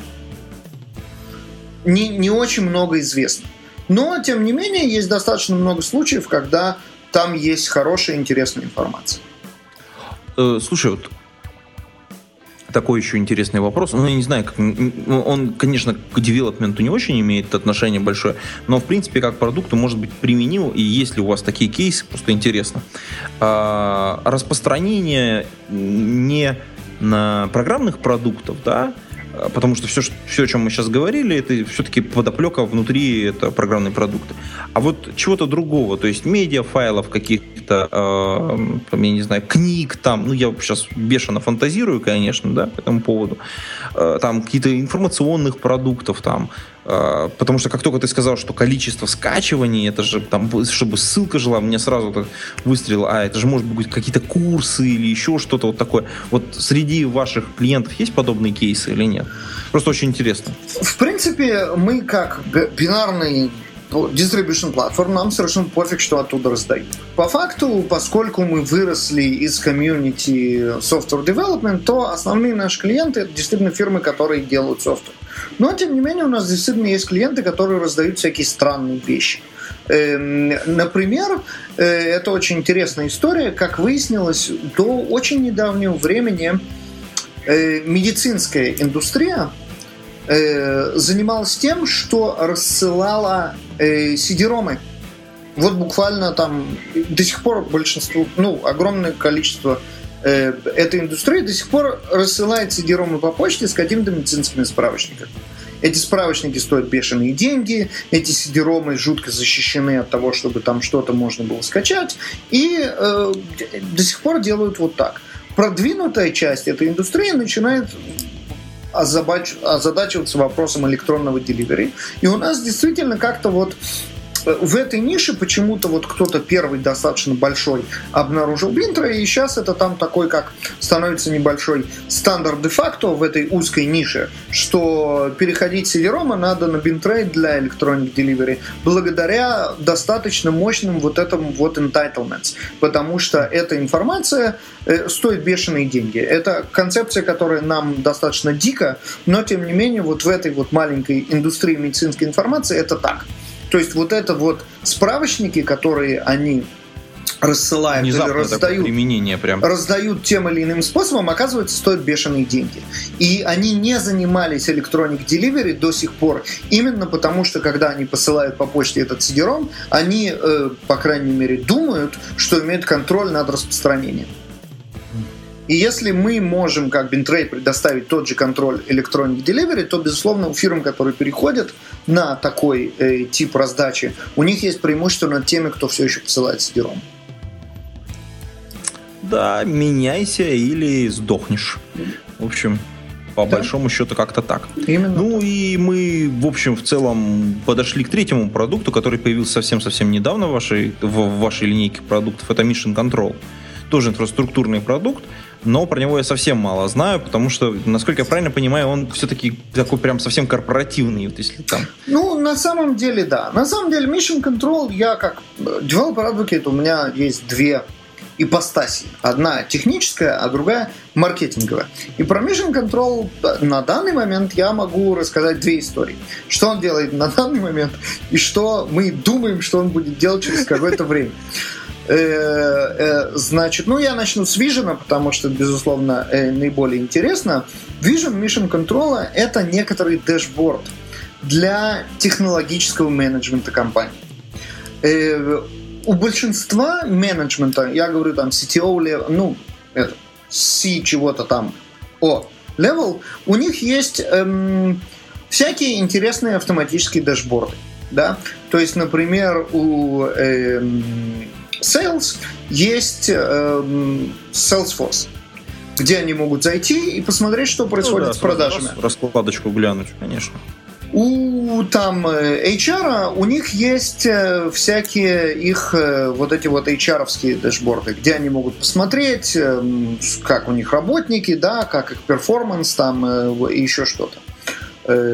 не, не очень много известно. Но, тем не менее, есть достаточно много случаев, когда там есть хорошая, интересная информация. Э, слушай, вот такой еще интересный вопрос. Ну, я не знаю, как, ну, он, конечно, к девелопменту не очень имеет отношение большое, но, в принципе, как продукту может быть применим, и если у вас такие кейсы, просто интересно. А, распространение не на программных продуктов, да, потому что все, все, о чем мы сейчас говорили, это все-таки подоплека внутри это программные продукты. А вот чего-то другого, то есть медиафайлов каких-то, э, я не знаю, книг там, ну я сейчас бешено фантазирую, конечно, да, по этому поводу, э, там какие-то информационных продуктов там, а, потому что как только ты сказал, что количество скачиваний, это же там, чтобы ссылка жила, мне сразу так выстрелило, а это же может быть какие-то курсы или еще что-то вот такое. Вот среди ваших клиентов есть подобные кейсы или нет? Просто очень интересно. В принципе, мы как бинарный distribution платформ, нам совершенно пофиг, что оттуда раздают. По факту, поскольку мы выросли из комьюнити software development, то основные наши клиенты это действительно фирмы, которые делают софтвер. Но, тем не менее, у нас действительно есть клиенты, которые раздают всякие странные вещи. Эм, например, э, это очень интересная история. Как выяснилось, до очень недавнего времени э, медицинская индустрия э, занималась тем, что рассылала CD-ромы. Вот буквально там до сих пор большинство, ну, огромное количество эта индустрия до сих пор рассылает CD-ромы по почте с какими-то медицинскими справочниками. Эти справочники стоят бешеные деньги, эти CD-ромы жутко защищены от того, чтобы там что-то можно было скачать, и э, до сих пор делают вот так. Продвинутая часть этой индустрии начинает озадачиваться вопросом электронного деливери. И у нас действительно как-то вот в этой нише почему-то вот кто-то первый достаточно большой обнаружил Бинтра, и сейчас это там такой, как становится небольшой стандарт де-факто в этой узкой нише, что переходить с CD-ROM надо на Бинтрейд для Electronic Delivery благодаря достаточно мощным вот этому вот entitlements, потому что эта информация э, стоит бешеные деньги. Это концепция, которая нам достаточно дико, но тем не менее вот в этой вот маленькой индустрии медицинской информации это так. То есть вот это вот справочники, которые они рассылают или раздают, применение прям. раздают тем или иным способом, оказывается, стоят бешеные деньги. И они не занимались Electronic Delivery до сих пор, именно потому что, когда они посылают по почте этот сидером, они, э, по крайней мере, думают, что имеют контроль над распространением. И если мы можем, как Бинтрей, предоставить тот же контроль Electronic Delivery, то, безусловно, у фирм, которые переходят на такой э, тип раздачи, у них есть преимущество над теми, кто все еще посылает сидером. Да, меняйся или сдохнешь. В общем, по да. большому счету как-то так. Именно. Ну и мы, в общем, в целом подошли к третьему продукту, который появился совсем-совсем недавно в вашей, в, в вашей линейке продуктов. Это Mission Control. Тоже инфраструктурный продукт, но про него я совсем мало знаю, потому что, насколько я правильно понимаю, он все-таки такой прям совсем корпоративный, вот если там. Ну, на самом деле, да. На самом деле, Mission Control, я как developer advocate, у меня есть две ипостаси. Одна техническая, а другая маркетинговая. И про Mission Control на данный момент я могу рассказать две истории. Что он делает на данный момент и что мы думаем, что он будет делать через какое-то время. Э, э, значит, ну я начну с Vision, потому что, безусловно, э, наиболее интересно. Vision Mission Control это некоторый дэшборд для технологического менеджмента компании у большинства менеджмента, я говорю там CTO, ну, это, C чего-то там, о, level, у них есть эм, всякие интересные автоматические дашборды. Да? То есть, например, у эм, Sales есть эм, Salesforce где они могут зайти и посмотреть, что происходит ну, да, с продажами. Раскладочку глянуть, конечно у там э, HR, у них есть э, всякие их э, вот эти вот HR-овские дэшборды, где они могут посмотреть, как у них работники, да, как их перформанс там и еще что-то.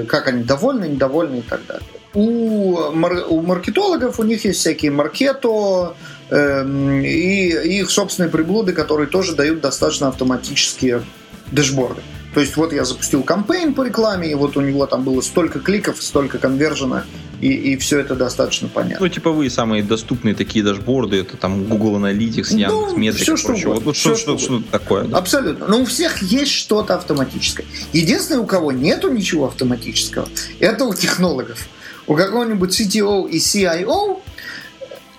Как они довольны, недовольны и так далее. У, мар- у маркетологов у них есть всякие маркето и их собственные приблуды, которые тоже дают достаточно автоматические дэшборды. То есть вот я запустил кампейн по рекламе, и вот у него там было столько кликов, столько конвержена, и, и все это достаточно понятно. Ну, типа вы самые доступные такие дашборды, это там Google Analytics, Яндекс, ну, Метрика, все, что Вот, вот что, что, что, что такое. Да? Абсолютно. Но у всех есть что-то автоматическое. Единственное, у кого нету ничего автоматического, это у технологов. У какого-нибудь CTO и CIO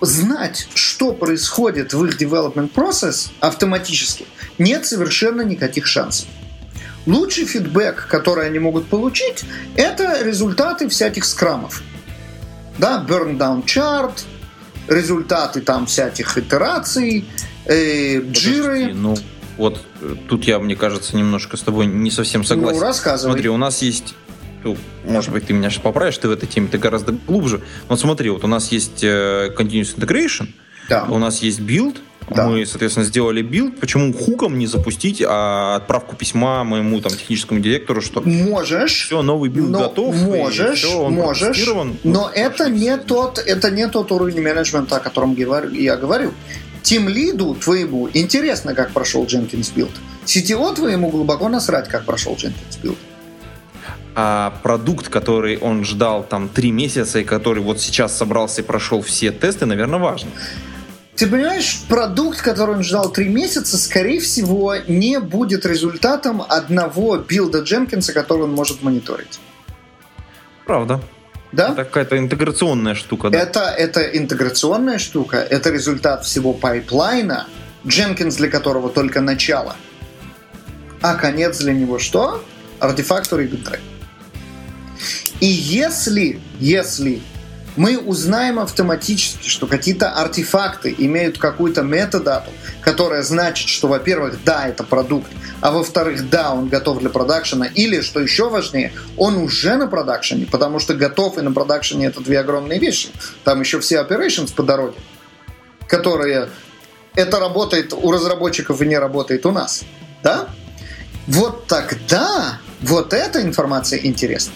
знать, что происходит в их development process автоматически, нет совершенно никаких шансов. Лучший фидбэк, который они могут получить, это результаты всяких скрамов. Да, burn down chart, результаты там всяких итераций, э, джиры. ну, вот э, тут я, мне кажется, немножко с тобой не совсем согласен. Ну, рассказывай. Смотри, у нас есть ну, может быть, ты меня сейчас поправишь, ты в этой теме ты гораздо глубже. Вот смотри, вот у нас есть э, Continuous Integration, да. у нас есть build, да. Мы, соответственно, сделали build. Почему hook ом не запустить, а отправку письма моему там техническому директору, что можешь, все, новый build готов, можешь, все, он можешь, но это не тот, это не тот уровень менеджмента, о котором я говорю. Team lead у твоему интересно, как прошел Jenkins build. CTO твоему глубоко насрать, как прошел Jenkins build а продукт, который он ждал там три месяца и который вот сейчас собрался и прошел все тесты, наверное, важно. Ты понимаешь, продукт, который он ждал три месяца, скорее всего, не будет результатом одного build а Jenkins а, который он может мониторить. Правда. Да? Это какая-то интеграционная штука. Да? Это, это интеграционная штука, это результат всего pipeline а, Jenkins для которого только начало. А конец для него что? Artifactory и Bintray. И если, если мы узнаем автоматически, что какие-то артефакты имеют какую-то метадату, которая значит, что, во-первых, да, это продукт, а во-вторых, да, он готов для продакшена, или, что еще важнее, он уже на продакшене, потому что готов и на продакшене это две огромные вещи. Там еще все operations по дороге, которые это работает у разработчиков и не работает у нас. Да? Вот тогда вот эта информация интересна.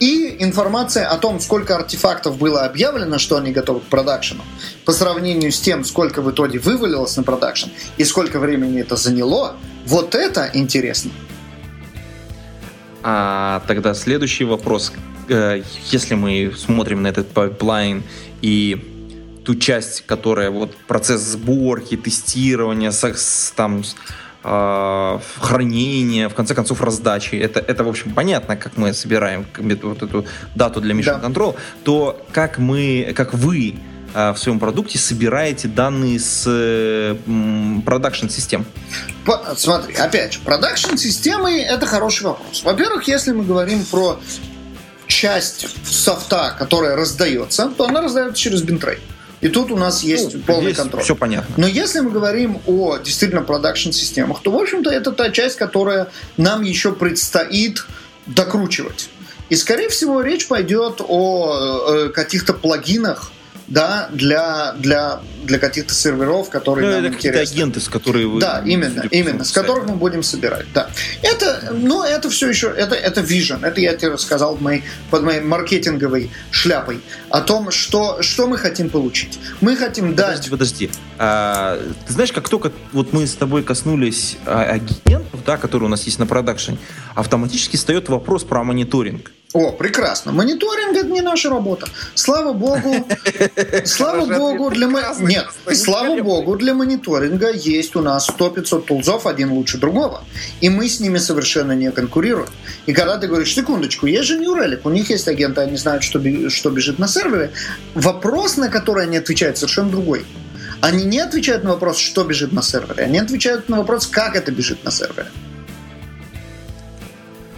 И информация о том, сколько артефактов было объявлено, что они готовы к production у, по сравнению с тем, сколько в итоге вывалилось на production и сколько времени это заняло, вот это интересно. А тогда следующий вопрос. э, если мы смотрим на этот pipeline и ту часть, которая вот процесс сборки, тестирования, там хранения, в конце концов раздачи, это, это в общем понятно, как мы собираем вот эту дату для Mission да. Control, то как мы, как вы э, в своем продукте собираете данные с production систем? Смотри, опять же, production системы это хороший вопрос. Во-первых, если мы говорим про часть софта, которая раздается, то она раздается через Bintray. И тут у нас есть ну, полный контроль. Все понятно. Но если мы говорим о действительно production системах, то, в общем-то, это та часть, которая нам еще предстоит докручивать. И, скорее всего, речь пойдет о э, каких-то плагинах, да, для, для, для каких-то серверов, которые ну, нам это интересны. агенты, с которыми вы... Да, именно, именно, с которых мы будем собирать, да. Это, ну, это все еще, это, это vision, это я тебе рассказал моей, под моей маркетинговой шляпой о том, что, что мы хотим получить. Мы хотим дать... Подожди, подожди. А, ты знаешь, как только вот мы с тобой коснулись а, агентов, да, которые у нас есть на продакшене, автоматически встает вопрос про мониторинг. О, прекрасно. Мониторинг это не наша работа. Слава богу, [laughs] слава богу для нет, слава богу для мониторинга есть у нас 100-500 тулзов, один лучше другого, и мы с ними совершенно не конкурируем. И когда ты говоришь, секундочку, есть же Relic, у них есть агенты, они знают, что, что бежит на сервере. Вопрос, на который они отвечают, совершенно другой. Они не отвечают на вопрос, что бежит на сервере, они отвечают на вопрос, как это бежит на сервере.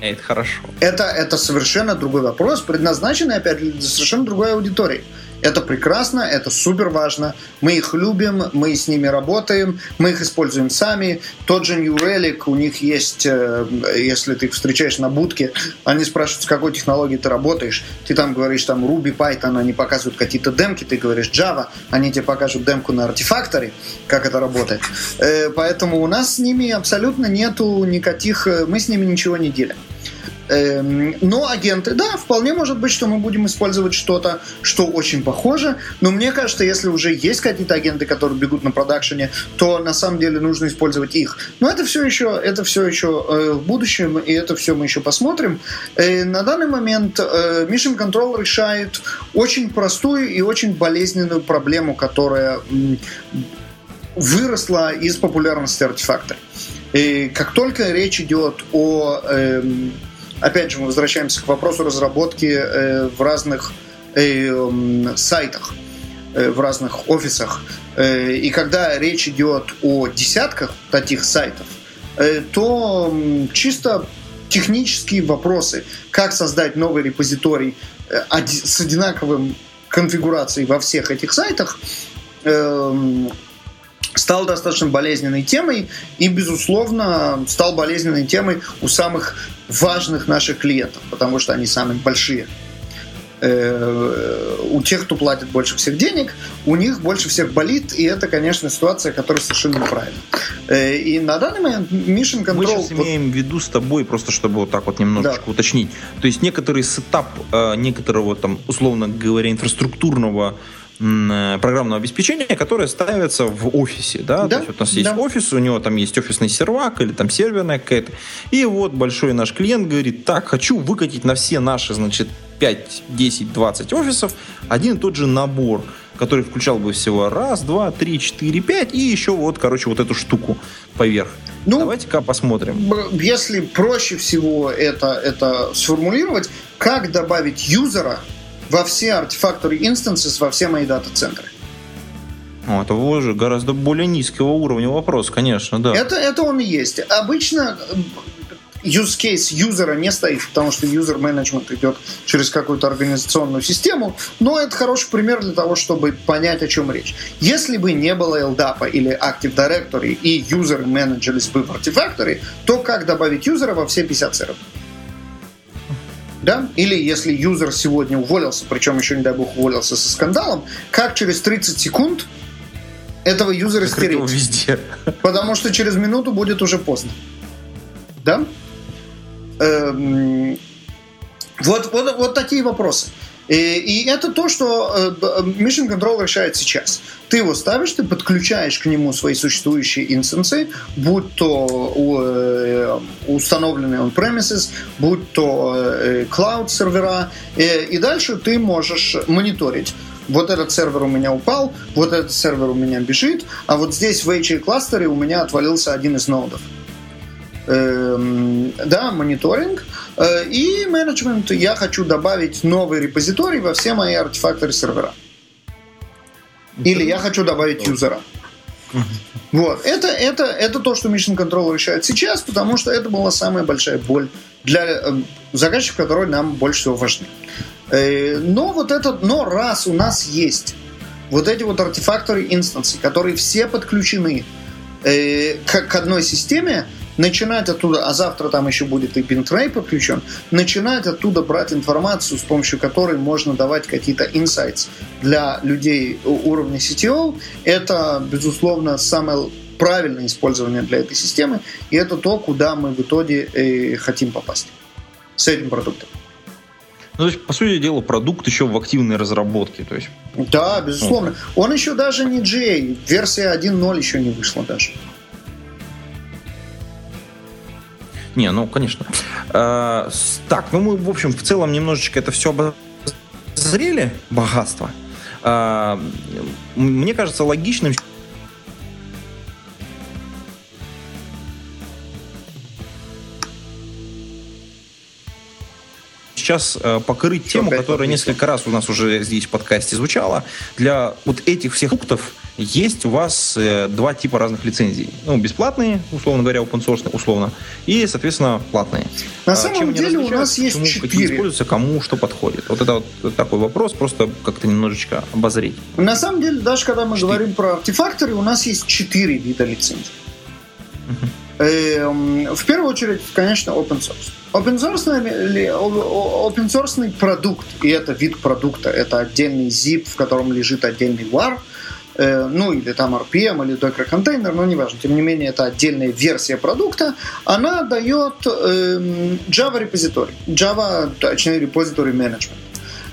Это хорошо. Это, это совершенно другой вопрос, предназначенный, опять для совершенно другой аудитории. Это прекрасно, это супер важно. Мы их любим, мы с ними работаем, мы их используем сами. Тот же New Relic, у них есть, э, если ты их встречаешь на будке, они спрашивают, с какой технологией ты работаешь. Ты там говоришь, там Ruby, Python, они показывают какие-то демки, ты говоришь Java, они тебе покажут демку на артефакторе, как это работает. Э, поэтому у нас с ними абсолютно нету никаких, э, мы с ними ничего не делим. Эм, но агенты, да, вполне может быть, что мы будем использовать что-то, что очень похоже. Но мне кажется, если уже есть какие-то агенты, которые бегут на продакшене, то на самом деле нужно использовать их. Но это все еще, это все еще э, в будущем, и это все мы еще посмотрим. Э, на данный момент э, Mission Control решает очень простую и очень болезненную проблему, которая выросла из популярности артефакта. И как только речь идет о эм, опять же, мы возвращаемся к вопросу разработки э, в разных э, сайтах, э, в разных офисах. И когда речь идет о десятках таких сайтов, то чисто технические вопросы, как создать новый репозиторий с одинаковым конфигурацией во всех этих сайтах, стал достаточно болезненной темой и, безусловно, стал болезненной темой у самых важных наших клиентов, потому что они самые большие. Э, у тех, кто платит больше всех денег, у них больше всех болит, и это, конечно, ситуация, которая совершенно неправильна. Э, и на данный момент Mission Control... Мы сейчас имеем в виду с тобой, просто чтобы вот так вот немножечко да. уточнить. То есть некоторый сетап э, некоторого там, условно говоря, инфраструктурного программного обеспечения, которое ставится в офисе. Да? Да, То есть вот у нас да. есть офис, у него там есть офисный сервак или там серверная какая-то. И вот большой наш клиент говорит, так, хочу выкатить на все наши, значит, 5, 10, 20 офисов один и тот же набор, который включал бы всего раз, два, три, четыре, пять и еще вот, короче, вот эту штуку поверх. Ну, Давайте-ка посмотрим. Если проще всего это, это сформулировать, как добавить юзера во все Artifactory Instances, во все мои дата-центры. Ну, это уже гораздо более низкого уровня вопрос, конечно, да. Это, это он и есть. Обычно э, use case юзера не стоит, потому что user management идет через какую-то организационную систему, но это хороший пример для того, чтобы понять, о чем речь. Если бы не было LDAP или Active Directory и юзеры менеджерились бы в Artifactory, то как добавить юзера во все 50 серверов? Да? Или если юзер сегодня уволился, причем еще, не дай бог, уволился со скандалом, как через 30 секунд этого юзера стереть? везде. Потому что через минуту будет уже поздно. Да? Эм, Вот, вот, вот такие вопросы. И, и это то, что э, Mission Control решает сейчас. Ты его ставишь, ты подключаешь к нему свои существующие инстансы, будь то э, установленные on-premises, будь то э, cloud сервера, и дальше ты можешь мониторить вот этот сервер у меня упал, вот этот сервер у меня бежит, а вот здесь в HA кластере у меня отвалился один из нодов. Эм, да, мониторинг. Э, и менеджмент. Я хочу добавить новый репозиторий во все мои артефакторы сервера. Или я хочу добавить юзера. Вот. Это, это, это то, что Mission Control решает сейчас, потому что это была самая большая боль для э, заказчиков, которые нам больше всего важны. Э, но вот этот, но раз у нас есть вот эти вот артефакторы инстансы, которые все подключены к одной системе, начинать оттуда, а завтра там еще будет и Bintray подключен, начинать оттуда брать информацию, с помощью которой можно давать какие-то инсайтс для людей уровня CTO, это, безусловно, самое правильное использование для этой системы, и это то, куда мы в итоге э, хотим попасть с этим продуктом. Ну, то есть, по сути дела, продукт еще в активной разработке. То есть... Да, безусловно. Он еще даже не GA. Версия 1.0 еще не вышла даже. Не, ну, конечно. А, так, ну мы, в общем, в целом немножечко это все обозрели, богатство. А, мне кажется логичным сейчас э, покрыть тему, которая несколько раз у нас уже здесь в подкасте звучала. Для вот этих всех пунктов есть у вас э, два типа разных лицензий. Ну, бесплатные, условно говоря, open source, условно, и, соответственно, платные. На а, самом Чем деле у нас есть почему, четыре. Какие используются, кому что подходит. Вот это вот такой вопрос, просто как-то немножечко обозреть. На самом деле, даже когда мы 4. говорим про артефакторы, у нас есть четыре вида лицензий. Uh-huh. В первую очередь, конечно, open source. Open source, open source продукт, и это вид продукта, это отдельный zip, в котором лежит отдельный var, э, ну или там RPM или Docker контейнер, но неважно. Тем не менее, это отдельная версия продукта. Она дает эм, Java репозиторий, Java, точнее, репозиторий менеджмент.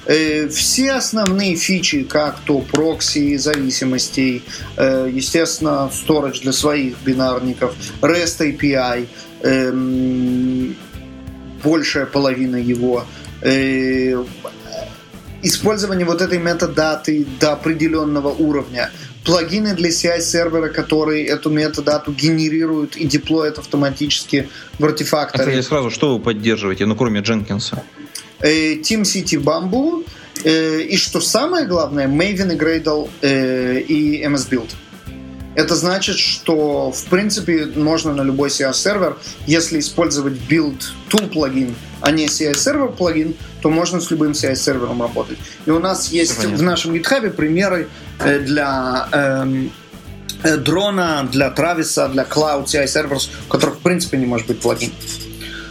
Э, все основные фичи, как то прокси зависимостей, э, естественно, storage для своих бинарников, REST API, эм, большая половина его, э, использование вот этой метадаты до определенного уровня, плагины для CI-сервера, которые эту метадату генерируют и деплоят автоматически в артефакторе. А сразу, что вы поддерживаете, ну кроме Дженкинса? Э, Team City Bamboo, э, и что самое главное, Maven и Gradle э, и MS Build. Это значит, что в принципе можно на любой CI-сервер, если использовать build tool плагин, а не CI-сервер плагин, то можно с любым CI-сервером работать. И у нас есть в нашем GitHub примеры для эм, дрона, для Трависа, для Cloud CI-серверов, у которых в принципе не может быть плагин.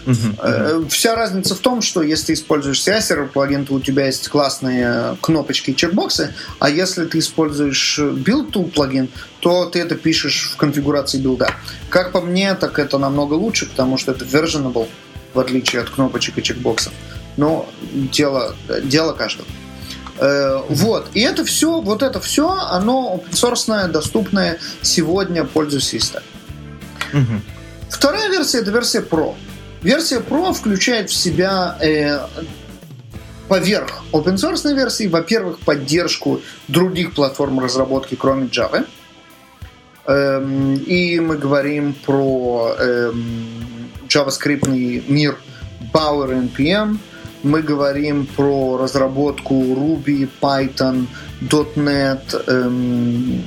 Uh-huh. Вся разница в том, что если ты используешь CI-сервер плагин, то у тебя есть классные кнопочки и чекбоксы, а если ты используешь build tool плагин, то ты это пишешь в конфигурации билда. Как по мне, так это намного лучше, потому что это versionable, в отличие от кнопочек и чекбоксов. Но дело, дело каждого. Uh, вот. И это все, вот это все, оно open доступное сегодня пользовательству. Uh-huh. Вторая версия это версия Pro. Версия Pro включает в себя э, поверх open source версии, во-первых, поддержку других платформ разработки, кроме Java. Эм, и мы говорим про эм, JavaScript мир Power NPM. Мы говорим про разработку Ruby, Python, .NET, эм,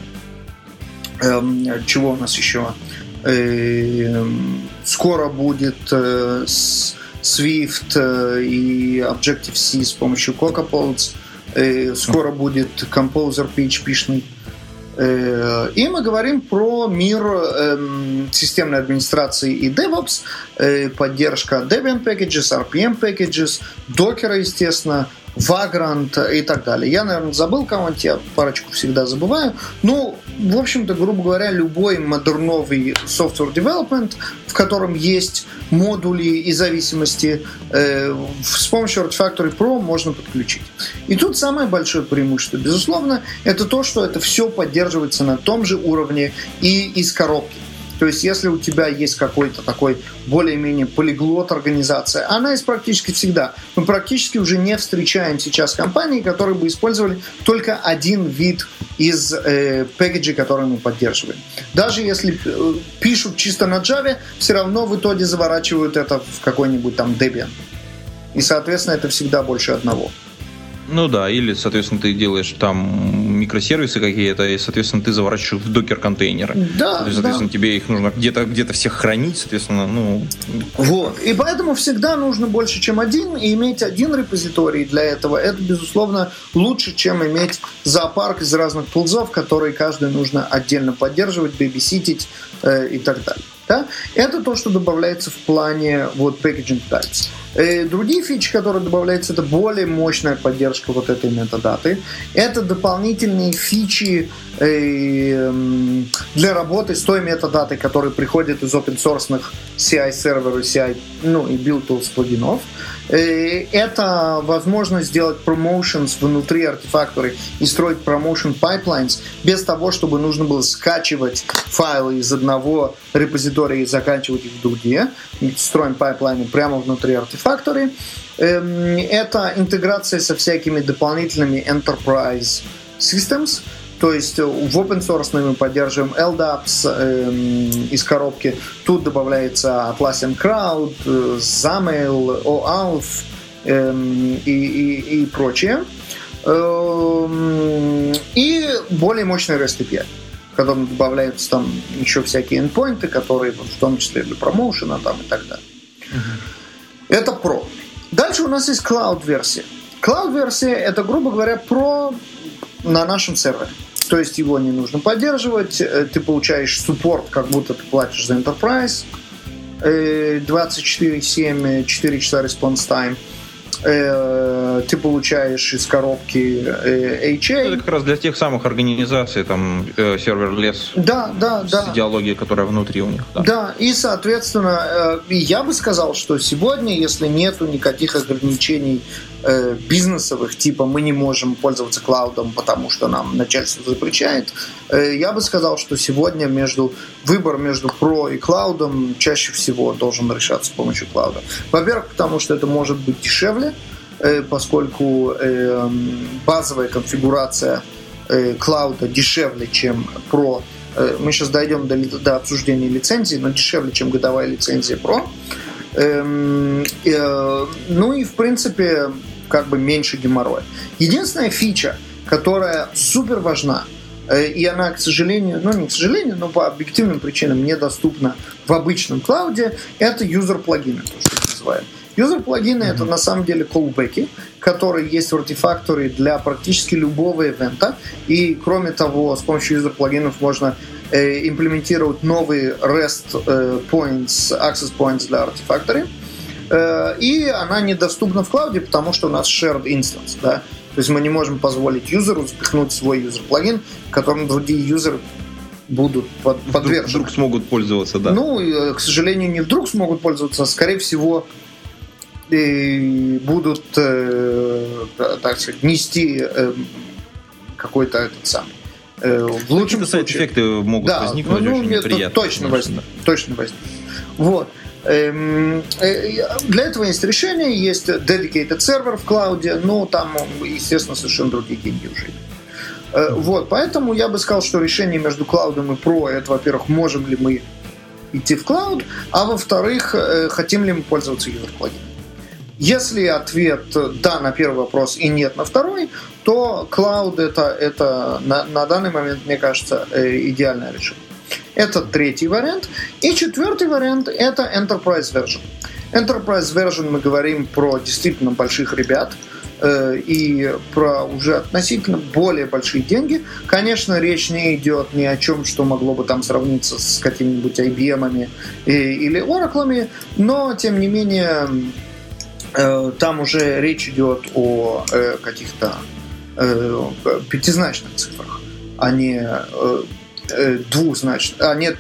эм, чего у нас еще? Эм, скоро будет э, Swift э, и Objective-C с помощью CocoaPods. Э, скоро будет Composer PHP-шный. И мы говорим про мир эм, системной администрации и DevOps, поддержка Debian Packages, RPM Packages, Docker, естественно, Vagrant и так далее. Я, наверное, забыл кого-нибудь, я парочку всегда забываю. Ну, в общем-то, грубо говоря, любой модерновый software development, в котором есть модули и зависимости, э, с помощью Artifactory Pro можно подключить. И тут самое большое преимущество, безусловно, это то, что это все поддерживается на том же уровне и из коробки. То есть, если у тебя есть какой-то такой более-менее полиглот организация, она есть практически всегда. Мы практически уже не встречаем сейчас компании, которые бы использовали только один вид из э, пэкэджей, которые мы поддерживаем. Даже если э, пишут чисто на Java, все равно в итоге заворачивают это в какой-нибудь там Debian. И, соответственно, это всегда больше одного. Ну да, или, соответственно, ты делаешь там микросервисы какие-то, и, соответственно, ты заворачиваешь в докер-контейнеры. Да, Соответственно, да. тебе их нужно где-то где все хранить, соответственно, ну... Вот. И поэтому всегда нужно больше, чем один, и иметь один репозиторий для этого, это, безусловно, лучше, чем иметь зоопарк из разных тулзов, которые каждый нужно отдельно поддерживать, бебиситить э, и так далее. Да? Это то, что добавляется в плане вот, packaging types. Э, другие фичи, которые добавляются, это более мощная поддержка вот этой метадаты. Это дополнительные фичи э, для работы с той метадатой, которая приходит из open source CI серверов, CI, ну и build tools плагинов. Это возможность сделать promotions внутри артефакторы и строить promotion pipelines без того, чтобы нужно было скачивать файлы из одного репозитория и заканчивать их в другие. Строим pipeline ы прямо внутри Artifactory. Это интеграция со всякими дополнительными enterprise systems, то есть в open source мы поддерживаем LDAP э, из коробки. Тут добавляется Atlassian Crowd, SAML, OAuth э, и, и, и прочее. Э, и более мощный REST API в котором добавляются там еще всякие endpoinты, которые в том числе для промоушена там и так далее. Это про. Дальше у нас есть cloud-версия. Cloud-версия это, грубо говоря, про на нашем сервере. То есть его не нужно поддерживать, ты получаешь суппорт, как будто ты платишь за Enterprise, 24-7, 4 часа response time ты получаешь из коробки HA. Это как раз для тех самых организаций, там, сервер-лес. Да, да, с да. идеологией, которая внутри у них. Да. да, и, соответственно, я бы сказал, что сегодня, если нету никаких ограничений бизнесовых, типа мы не можем пользоваться клаудом, потому что нам начальство запрещает, я бы сказал, что сегодня между выбор между про и клаудом чаще всего должен решаться с помощью клауда. Во-первых, потому что это может быть дешевле, поскольку базовая конфигурация клауда дешевле, чем про. Мы сейчас дойдем до, до обсуждения лицензии, но дешевле, чем годовая лицензия про. Ну и, в принципе, как бы меньше геморроя. Единственная фича, которая супер важна, и она, к сожалению, ну не к сожалению, но по объективным причинам недоступна в обычном клауде, это юзер-плагины, то, что мы называем. Юзер-плагины mm-hmm. это на самом деле колбеки, которые есть в артефакторе для практически любого ивента. И кроме того, с помощью юзер-плагинов можно э, имплементировать новые REST э, points, access points для артефакторы. Э, и она недоступна в клауде, потому что у нас shared instance. Да? То есть мы не можем позволить юзеру запихнуть свой юзер-плагин, которым другие юзеры будут под, вдруг, подвержены. Вдруг смогут пользоваться, да. Ну, к сожалению, не вдруг смогут пользоваться, а скорее всего и будут, э, так сказать, нести э, какой-то этот самый. Э, в лучшем Какие-то сайд-эффекты могут да, возникнуть ну, очень это неприятно. Точно возникнут. Точно возникнут. Вот. Эм, Для этого есть решение, есть dedicated сервер в клауде, но там, естественно, совершенно другие деньги уже. Вот, поэтому я бы сказал, что решение между клаудом и про, это, во-первых, можем ли мы идти в клауд, а во-вторых, хотим ли мы пользоваться юзер-плагином. Если ответ да на первый вопрос и нет на второй, то клауд это, это на, на данный момент, мне кажется, идеальное решение. Это третий вариант. И четвертый вариант это Enterprise Version. Enterprise Version мы говорим про действительно больших ребят э, и про уже относительно более большие деньги. Конечно, речь не идет ни о чем, что могло бы там сравниться с какими-нибудь IBM или Oracle, но тем не менее Э, там уже речь идет о э, каких-то э, пятизначных цифрах, а не э, э, двухзначных, а нет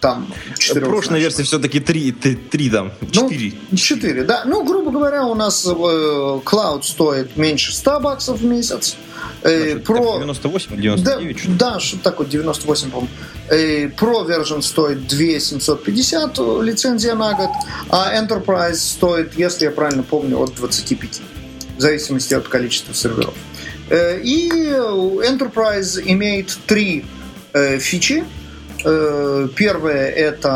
там Прошлой версии все-таки три, три, три там, четыре. Ну, четыре, да. Ну, грубо говоря, у нас э, Cloud стоит меньше 100 баксов в месяц. Э, про... 98 99? Да, да что такое, 98, по-моему. Э, Pro version стоит 2750 лицензия на год, а Enterprise стоит, если я правильно помню, от 25, в зависимости от количества серверов. Э, и Enterprise имеет три э, фичи, Э, первое – это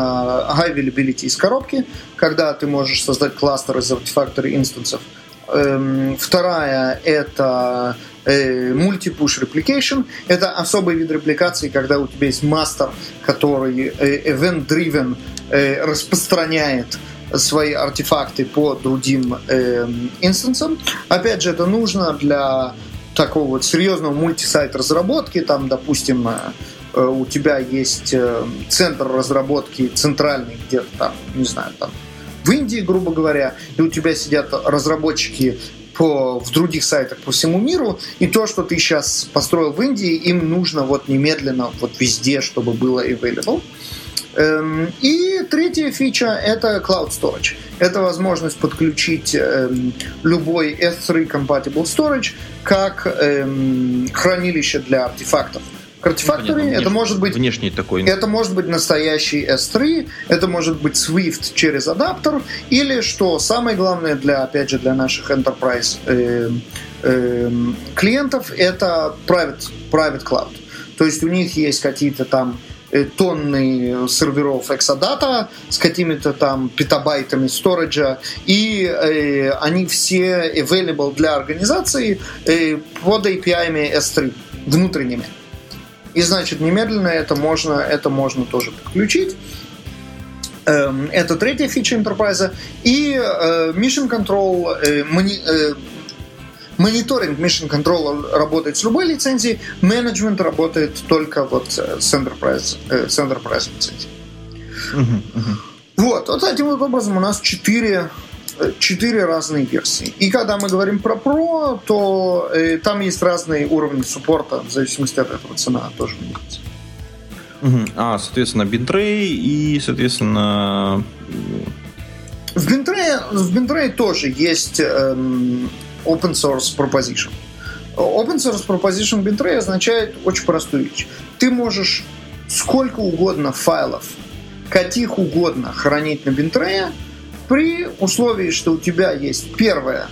high availability из коробки, когда ты можешь создать кластер из Artifactory инстансов. Эм, вторая – это multi-push э, replication. Это особый вид репликации, когда у тебя есть мастер, который э, event-driven распространяет свои артефакты по другим эм, инстансам. Опять же, это нужно для такого вот серьезного мультисайт разработки, там, допустим, у тебя есть э, центр разработки центральный где-то там, не знаю, там в Индии, грубо говоря, и у тебя сидят разработчики по, в других сайтах по всему миру, и то, что ты сейчас построил в Индии, им нужно вот немедленно вот везде, чтобы было available. Эм, и третья фича — это Cloud Storage. Это возможность подключить эм, любой S3 Compatible Storage как эм, хранилище для артефактов. Artifactory, ну, это может быть внешний такой. Это может быть настоящий S3, это может быть Swift через адаптер, или что самое главное для, опять же, для наших enterprise э, э, клиентов, это private, private cloud. То есть у них есть какие-то там э, тонны серверов Exadata с какими-то там петабайтами сториджа, и э, они все available для организации э, под API S3 внутренними. И значит, немедленно это можно, это можно тоже подключить. Эм, это третья фича Enterprise. И э, Mission Control, э, э, мониторинг Mission Control работает с любой лицензией, менеджмент работает только вот с Enterprise, с Enterprise лицензией. Uh-huh, uh-huh. Вот, вот таким вот образом у нас четыре четыре разные версии. И когда мы говорим про Pro, то э, там есть разные уровни суппорта, в зависимости от этого цена тоже меняется. А, соответственно, бинтрей и, соответственно... В бинтрее, в бинтрее тоже есть эм, open source proposition. Open source proposition бинтрей означает очень простую вещь. Ты можешь сколько угодно файлов, каких угодно хранить на бинтрее, при условии, что у тебя есть первая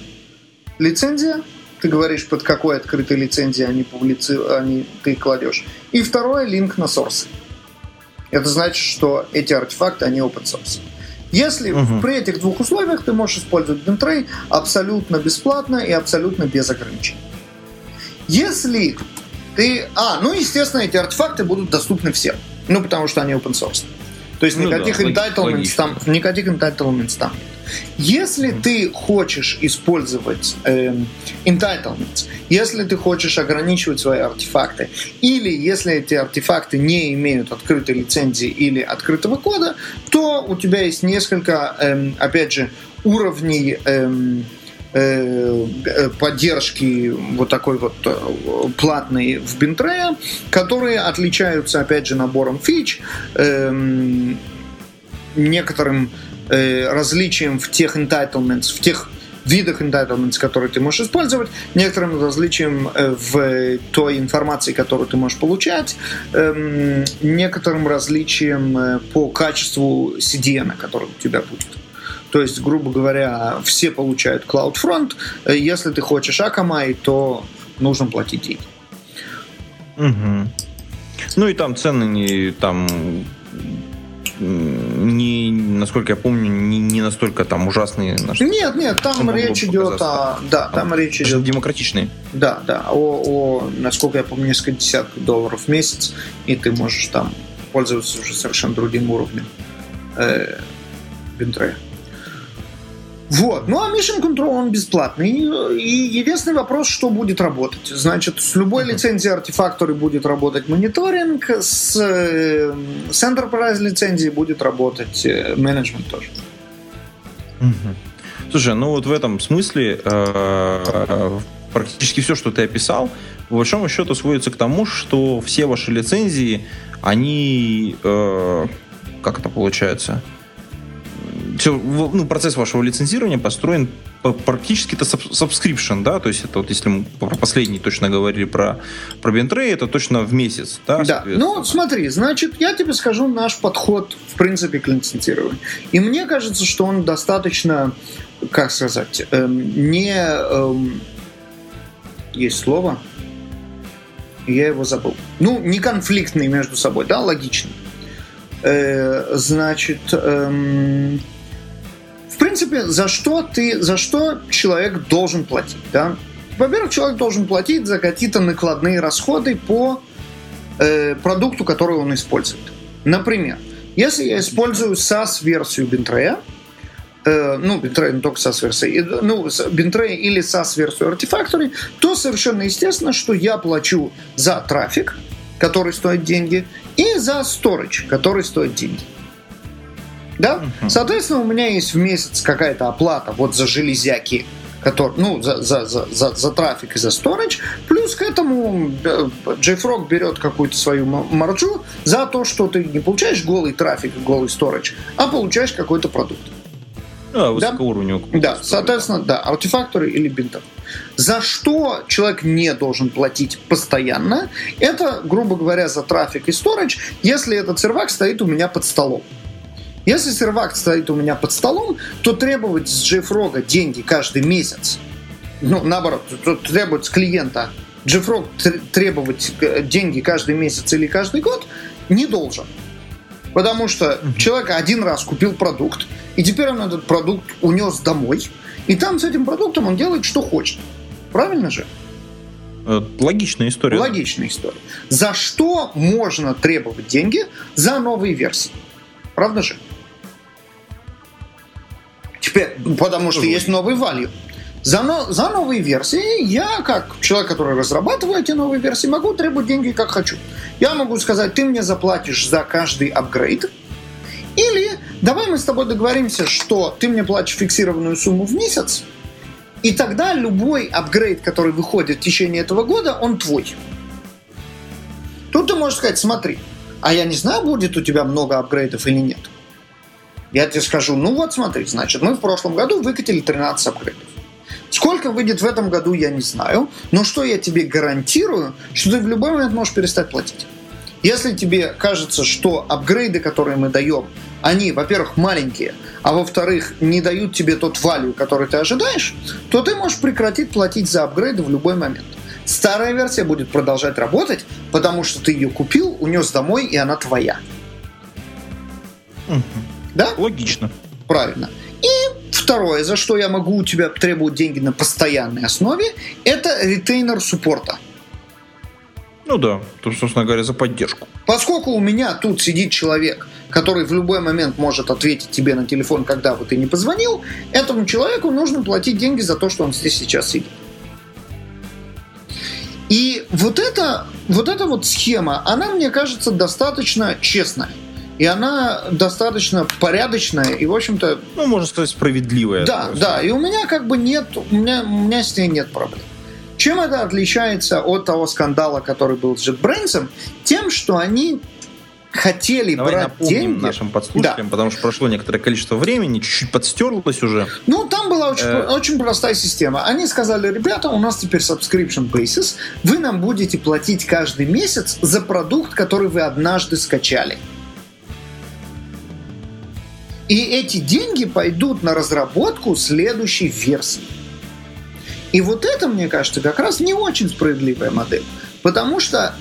лицензия, ты говоришь, под какой открытой лицензией они, публици... они ты кладешь. И второе, линк на сорсы. Это значит, что эти артефакты, они open source. Если угу. при этих двух условиях ты можешь использовать Bentray абсолютно бесплатно и абсолютно без ограничений. Если ты... А, ну, естественно, эти артефакты будут доступны всем. Ну, потому что они open source. То есть ну никаких, да, entitlements там, никаких entitlements там Если mm-hmm. ты хочешь использовать э, entitlements, если ты хочешь ограничивать свои артефакты, или если эти артефакты не имеют открытой лицензии или открытого кода, то у тебя есть несколько, э, опять же, уровней э, Э, поддержки вот такой вот э, платной в Бинтрея, которые отличаются, опять же, набором фич, эм, некоторым э, различием в тех entitlements, в тех видах entitlements, которые ты можешь использовать, некоторым различием в той информации, которую ты можешь получать, эм, некоторым различием по качеству CDN, который у тебя будет. То есть, грубо говоря, все получают CloudFront. Если ты хочешь Akamai, то нужно платить деньги. Угу. Ну и там цены не там не, насколько я помню, не, не настолько там ужасные. Нет, нет, там речь идет о, да, там, там речь идет демократичные. Да, да, о, о, насколько я помню, несколько десятков долларов в месяц, и ты можешь там пользоваться уже совершенно другим уровнем э, бинтрея. Вот. Ну а Mission Control он бесплатный. И единственный вопрос, что будет работать. Значит, с любой лицензией артефакторы будет работать мониторинг, с, э, с Enterprise лицензией будет работать э, менеджмент тоже. Угу. Слушай, ну вот в этом смысле э, практически все, что ты описал, по большому счету сводится к тому, что все ваши лицензии, они, э, как это получается, все, ну, процесс вашего лицензирования построен практически это subscription, да, то есть это вот если мы про последний точно говорили про, про Бентрей, это точно в месяц, да? Да, ну смотри, значит, я тебе скажу наш подход, в принципе, к лицензированию. И мне кажется, что он достаточно, как сказать, эм, не... Эм, есть слово, я его забыл. Ну, не конфликтный между собой, да, логичный. Э, значит, эм, в принципе, за что ты, за что человек должен платить, да? Во-первых, человек должен платить за какие-то накладные расходы по э, продукту, который он использует. Например, если я использую SaaS-версию Бинтрея, э, ну, Бинтрей, не только SaaS-версия, ну, Бинтрей или SaaS-версию Artifactory, то совершенно естественно, что я плачу за трафик, который стоит деньги, и за storage, который стоит деньги. Да? Угу. Соответственно, у меня есть в месяц какая-то оплата вот за железяки, который, ну, за, за, за, за, за трафик и за storage, плюс к этому э, JFrog берет какую-то свою маржу за то, что ты не получаешь голый трафик и голый storage, а получаешь какой-то продукт. А, высокоуровневый. Да, да соответственно, да, артефакторы или бинтов. За что человек не должен платить постоянно, это, грубо говоря, за трафик и storage, если этот сервак стоит у меня под столом. Если сервак стоит у меня под столом, то требовать с JFrog деньги каждый месяц, ну, наоборот, требовать с клиента JFrog требовать э, деньги каждый месяц или каждый год не должен. Потому что человек один раз купил продукт, и теперь он этот продукт унес домой, и там с этим продуктом он делает, что хочет. Правильно же? Э, логичная история. Логичная история. За что можно требовать деньги? За новые версии. Правда же? Потому что есть новый value. За, но, за новые версии я, как человек, который разрабатывает эти новые версии, могу требовать деньги как хочу. Я могу сказать, ты мне заплатишь за каждый апгрейд, или давай мы с тобой договоримся, что ты мне платишь фиксированную сумму в месяц, и тогда любой апгрейд, который выходит в течение этого года, он твой. Тут ты можешь сказать, смотри, а я не знаю, будет у тебя много апгрейдов или нет. Я тебе скажу, ну вот смотри, значит, мы в прошлом году выкатили 13 апгрейдов. Сколько выйдет в этом году, я не знаю. Но что я тебе гарантирую, что ты в любой момент можешь перестать платить. Если тебе кажется, что апгрейды, которые мы даем, они, во-первых, маленькие, а во-вторых, не дают тебе тот value, который ты ожидаешь, то ты можешь прекратить платить за апгрейды в любой момент. Старая версия будет продолжать работать, потому что ты ее купил, унес домой, и она твоя. Угу. Да? Логично. Правильно. И второе, за что я могу у тебя требовать деньги на постоянной основе, это ретейнер суппорта. Ну да, то, собственно говоря, за поддержку. Поскольку у меня тут сидит человек, который в любой момент может ответить тебе на телефон, когда бы ты не позвонил, этому человеку нужно платить деньги за то, что он здесь сейчас сидит. И вот эта, вот эта вот схема, она, мне кажется, достаточно честная. И она достаточно порядочная и, в общем-то... Ну, можно сказать, справедливая. Да, да. И у меня как бы нет... У меня, у меня с ней нет проблем. Чем это отличается от того скандала, который был с JetBrains? Тем, что они хотели Давай брать напомним деньги. нашим подслушателям, да. потому что прошло некоторое количество времени, чуть-чуть подстерлось уже. Ну, там была очень, э... очень простая система. Они сказали, ребята, у нас теперь subscription basis, вы нам будете платить каждый месяц за продукт, который вы однажды скачали. И эти деньги пойдут на разработку следующей версии. И вот это, мне кажется, как раз не очень справедливая модель. Потому что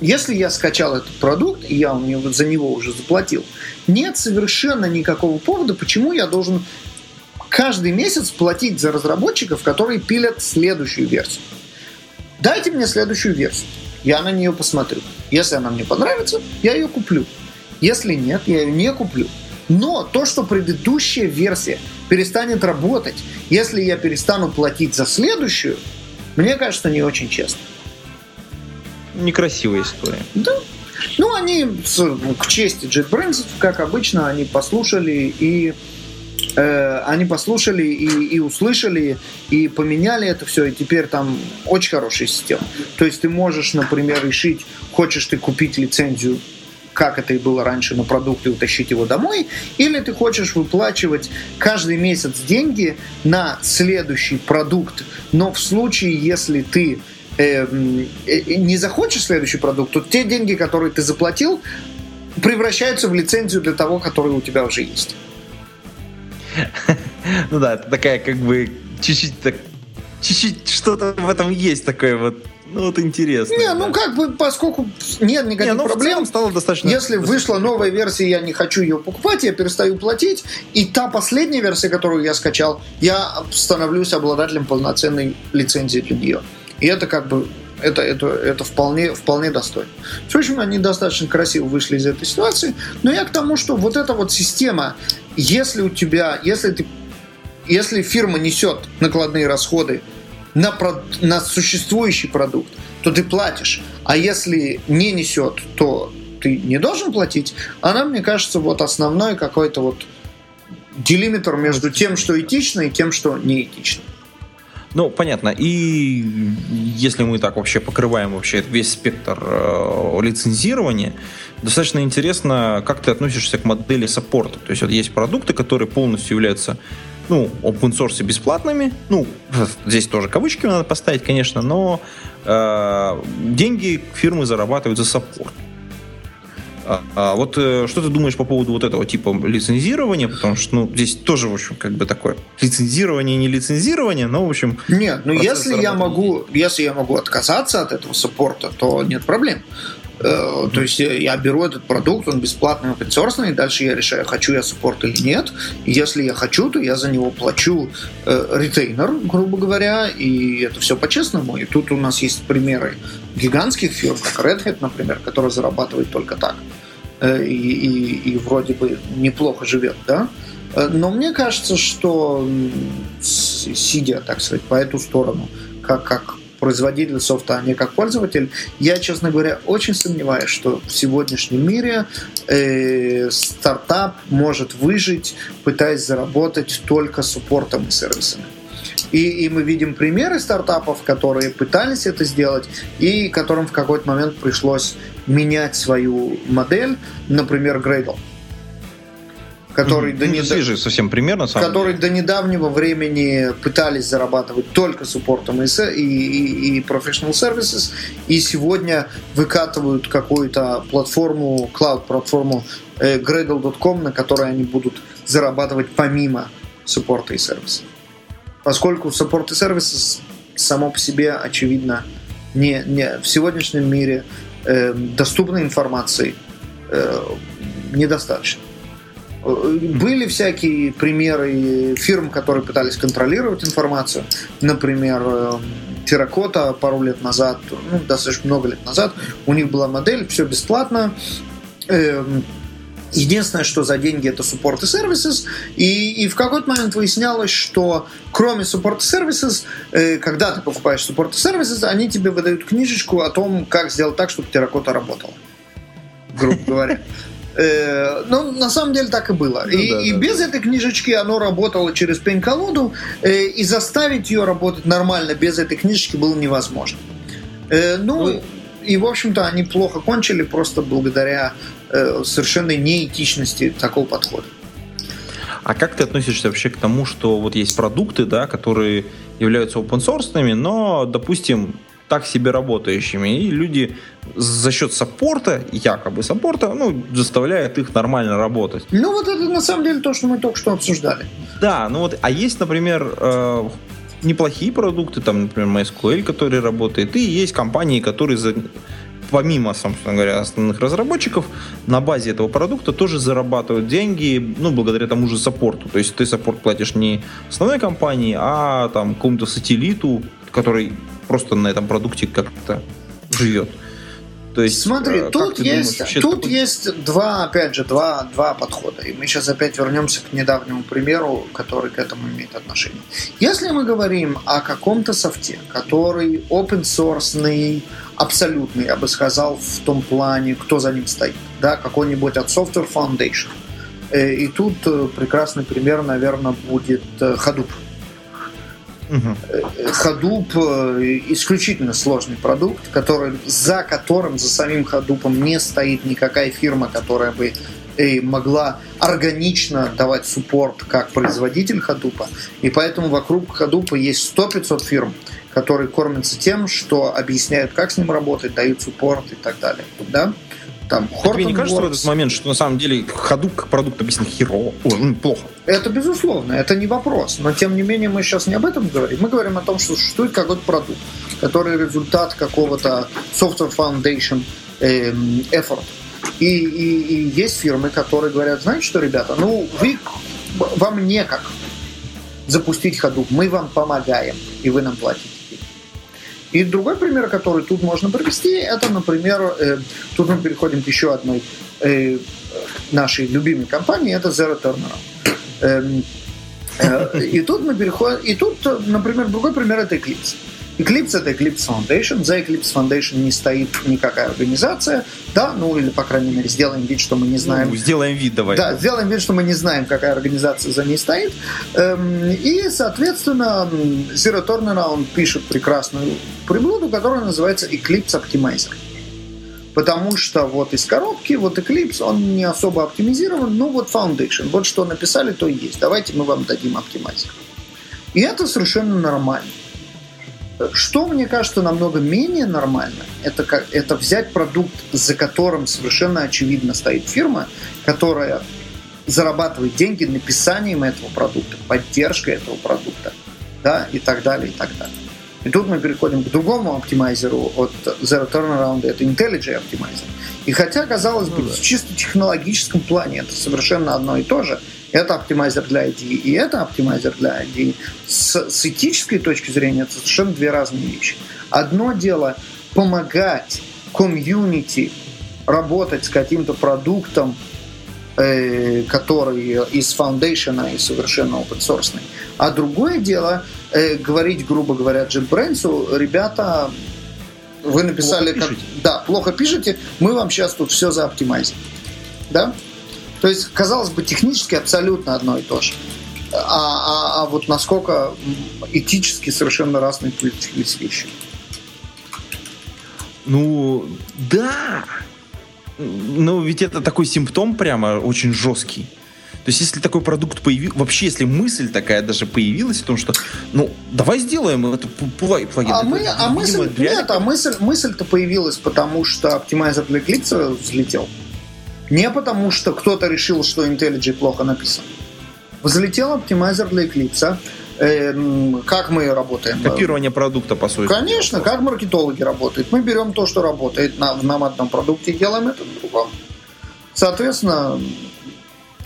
если я скачал этот продукт, и я за него уже заплатил, нет совершенно никакого повода, почему я должен каждый месяц платить за разработчиков, которые пилят следующую версию. Дайте мне следующую версию. Я на нее посмотрю. Если она мне понравится, я ее куплю. Если нет, я ее не куплю. Но то, что предыдущая версия перестанет работать, если я перестану платить за следующую, мне кажется, не очень честно. Некрасивая история. Да. Ну, они, к чести JetBrains, как обычно, они послушали и э, они послушали и, и услышали, и поменяли это все, и теперь там очень хорошая система. То есть ты можешь, например, решить, хочешь ты купить лицензию как это и было раньше на продукты, утащить его домой, или ты хочешь выплачивать каждый месяц деньги на следующий продукт, но в случае, если ты эм, э, не захочешь следующий продукт, то те деньги, которые ты заплатил, превращаются в лицензию для того, который у тебя уже есть. Ну да, это такая как бы чуть-чуть так чуть-чуть что-то в этом есть такое вот ну вот интересно. Не, ну как бы, поскольку нет никаких не, ну, проблем, стало достаточно. Если вышла новая версия, я не хочу ее покупать, я перестаю платить, и та последняя версия, которую я скачал, я становлюсь обладателем полноценной лицензии для нее. И это как бы это, это, это вполне, вполне достойно. В общем, они достаточно красиво вышли из этой ситуации. Но я к тому, что вот эта вот система, если у тебя, если ты если фирма несет накладные расходы на, на существующий продукт, то ты платишь. А если не несет, то ты не должен платить. Она, мне кажется, вот основной какой-то вот делиметр между тем, что этично, и тем, что не этично. Ну, понятно. И если мы так вообще покрываем вообще весь спектр э, лицензирования, достаточно интересно, как ты относишься к модели саппорта. То есть вот есть продукты, которые полностью являются ну, open source бесплатными. Ну, здесь тоже кавычки надо поставить, конечно, но э, деньги фирмы зарабатывают за support. А, а вот э, что ты думаешь по поводу вот этого типа лицензирования? Потому что, ну, здесь тоже, в общем, как бы такое лицензирование, не лицензирование, но, в общем... Нет, ну, если я могу, если я могу отказаться от этого support а, то нет проблем. Э, то есть я беру этот продукт, он бесплатный, open и дальше я решаю, хочу я support или нет. И если я хочу, то я за него плачу э, ретейнер, грубо говоря, и это все по-честному. И тут у нас есть примеры гигантских фирм, как Red Hat, например, которые зарабатывают только так. Э, и, и, и вроде бы неплохо живет, да? Но мне кажется, что сидя, так сказать, по эту сторону, как, как производитель софта, а не как пользователь, я, честно говоря, очень сомневаюсь, что в сегодняшнем мире э, стартап может выжить, пытаясь заработать только суппортом и сервисами. И, и мы видим примеры стартапов, которые пытались это сделать, и которым в какой-то момент пришлось менять свою модель, например, Gradle который mm-hmm. до недав... свежий совсем пример, на самом который деле. до недавнего времени пытались зарабатывать только суппортом и, и, и professional services, и сегодня выкатывают какую-то платформу, клауд-платформу э, Gradle.com, на которой они будут зарабатывать помимо суппорта и сервиса. Поскольку суппорт и сервисы само по себе, очевидно, не, не в сегодняшнем мире э, доступной информации э, недостаточно. Были всякие примеры фирм, которые пытались контролировать информацию. Например, Терракота пару лет назад, ну, достаточно много лет назад, у них была модель, все бесплатно. Эм, единственное, что за деньги это support и services. И, и в какой-то момент выяснялось, что кроме support services, э, когда ты покупаешь support services, они тебе выдают книжечку о том, как сделать так, чтобы терракота работала. Грубо говоря. Э, ну, на самом деле так и было. Ну, и, да, и да, без да. этой книжечки оно работало через пень-колоду, э, и заставить ее работать нормально без этой книжечки было невозможно. Э, ну, ну, и, в общем-то, они плохо кончили просто благодаря э, совершенной неэтичности такого подхода. А как ты относишься вообще к тому, что вот есть продукты, да, которые являются open source, но, допустим, так себе работающими. И люди за счет саппорта, якобы саппорта, ну, заставляют их нормально работать. Ну, вот это на самом деле то, что мы только что обсуждали. Да, ну вот, а есть, например, э, неплохие продукты, там, например, MySQL, который работает, и есть компании, которые за, помимо, собственно говоря, основных разработчиков, на базе этого продукта тоже зарабатывают деньги, ну, благодаря тому же саппорту. То есть ты саппорт платишь не основной компании, а там какому-то сателлиту, который просто на этом продукте как-то живет. То есть, Смотри, э, тут есть, думаешь, тут такой... есть два, опять же, два, два подхода. И мы сейчас опять вернемся к недавнему примеру, который к этому имеет отношение. Если мы говорим о каком-то софте, который open source, абсолютный, я бы сказал, в том плане, кто за ним стоит, да, какой-нибудь от Software Foundation, Э, и тут э, прекрасный пример, наверное, будет Hadoop. Угу. Hadoop исключительно сложный продукт, который, за которым, за самим Hadoop не стоит никакая фирма, которая бы могла органично давать суппорт как производитель Hadoop. И поэтому вокруг Hadoop есть 100-500 фирм, которые кормятся тем, что объясняют, как с ним работать, дают суппорт и так далее. Да? Там, Тебе не кажется в этот момент, что на самом деле ходу как продукт объяснен херово, Ой, ну, плохо? Это безусловно, это не вопрос. Но тем не менее мы сейчас не об этом говорим. Мы говорим о том, что существует какой-то продукт, который результат какого-то software foundation эм, effort. И, и, и есть фирмы, которые говорят, знаете что, ребята, ну вы, вам некак запустить ходу, мы вам помогаем, и вы нам платите. И другой пример, который тут можно привести, это, например, э, тут мы переходим к еще одной э, нашей любимой компании, это Zero Turnaround. Эм, э, и тут мы переходим, и тут, например, другой пример это Eclipse. Eclipse это Eclipse Foundation. За Eclipse Foundation не стоит никакая организация, да, ну или, по крайней мере, сделаем вид, что мы не знаем. Ну, сделаем вид, давай. Да, сделаем вид, что мы не знаем, какая организация за ней стоит. Эм, и, соответственно, Zero Turnaround пишет прекрасную приблуду, которая называется Eclipse Optimizer. Потому что вот из коробки, вот Eclipse, он не особо оптимизирован, ну вот Foundation, вот что написали, то и есть. Давайте мы вам дадим оптимайзер. И это совершенно нормально. Что, мне кажется, намного менее нормально, это, как, это взять продукт, за которым совершенно очевидно стоит фирма, которая зарабатывает деньги написанием этого продукта, поддержкой этого продукта, да, и так далее, и так далее. И тут мы переходим к другому оптимайзеру от Zero Turnaround, это IntelliJ Optimizer. И хотя, казалось бы, ну, да. в чисто технологическом плане это совершенно одно и то же, это оптимайзер для ID, и это оптимайзер для ID. С, с этической точки зрения это совершенно две разные вещи. Одно дело помогать комьюнити работать с каким-то продуктом, э, который из foundation а и совершенно open source. А другое дело э, говорить, грубо говоря, JetBrains, ребята, вы написали, плохо как, да, плохо пишете, мы вам сейчас тут все за optimize им. Да? То есть, казалось бы, технически абсолютно одно и то же. А, а, а вот насколько этически совершенно разные появились вещи. Ну, да. Но ведь это такой симптом прямо очень жесткий. То есть, если такой продукт появился, вообще, если мысль такая даже появилась о том, что, ну, давай сделаем это плагин. А, мы, а мысль, нет, а мысль, мысль-то появилась, потому что оптимайзер для Eclipse взлетел. Не потому, что кто-то решил, что IntelliJ плохо написан. Взлетел оптимайзер для Eclipse. Э, как мы работаем? Копирование продукта, по сути. Конечно, как маркетологи работают. Мы берем то, что работает на, на одном продукте, делаем это в другом. Соответственно,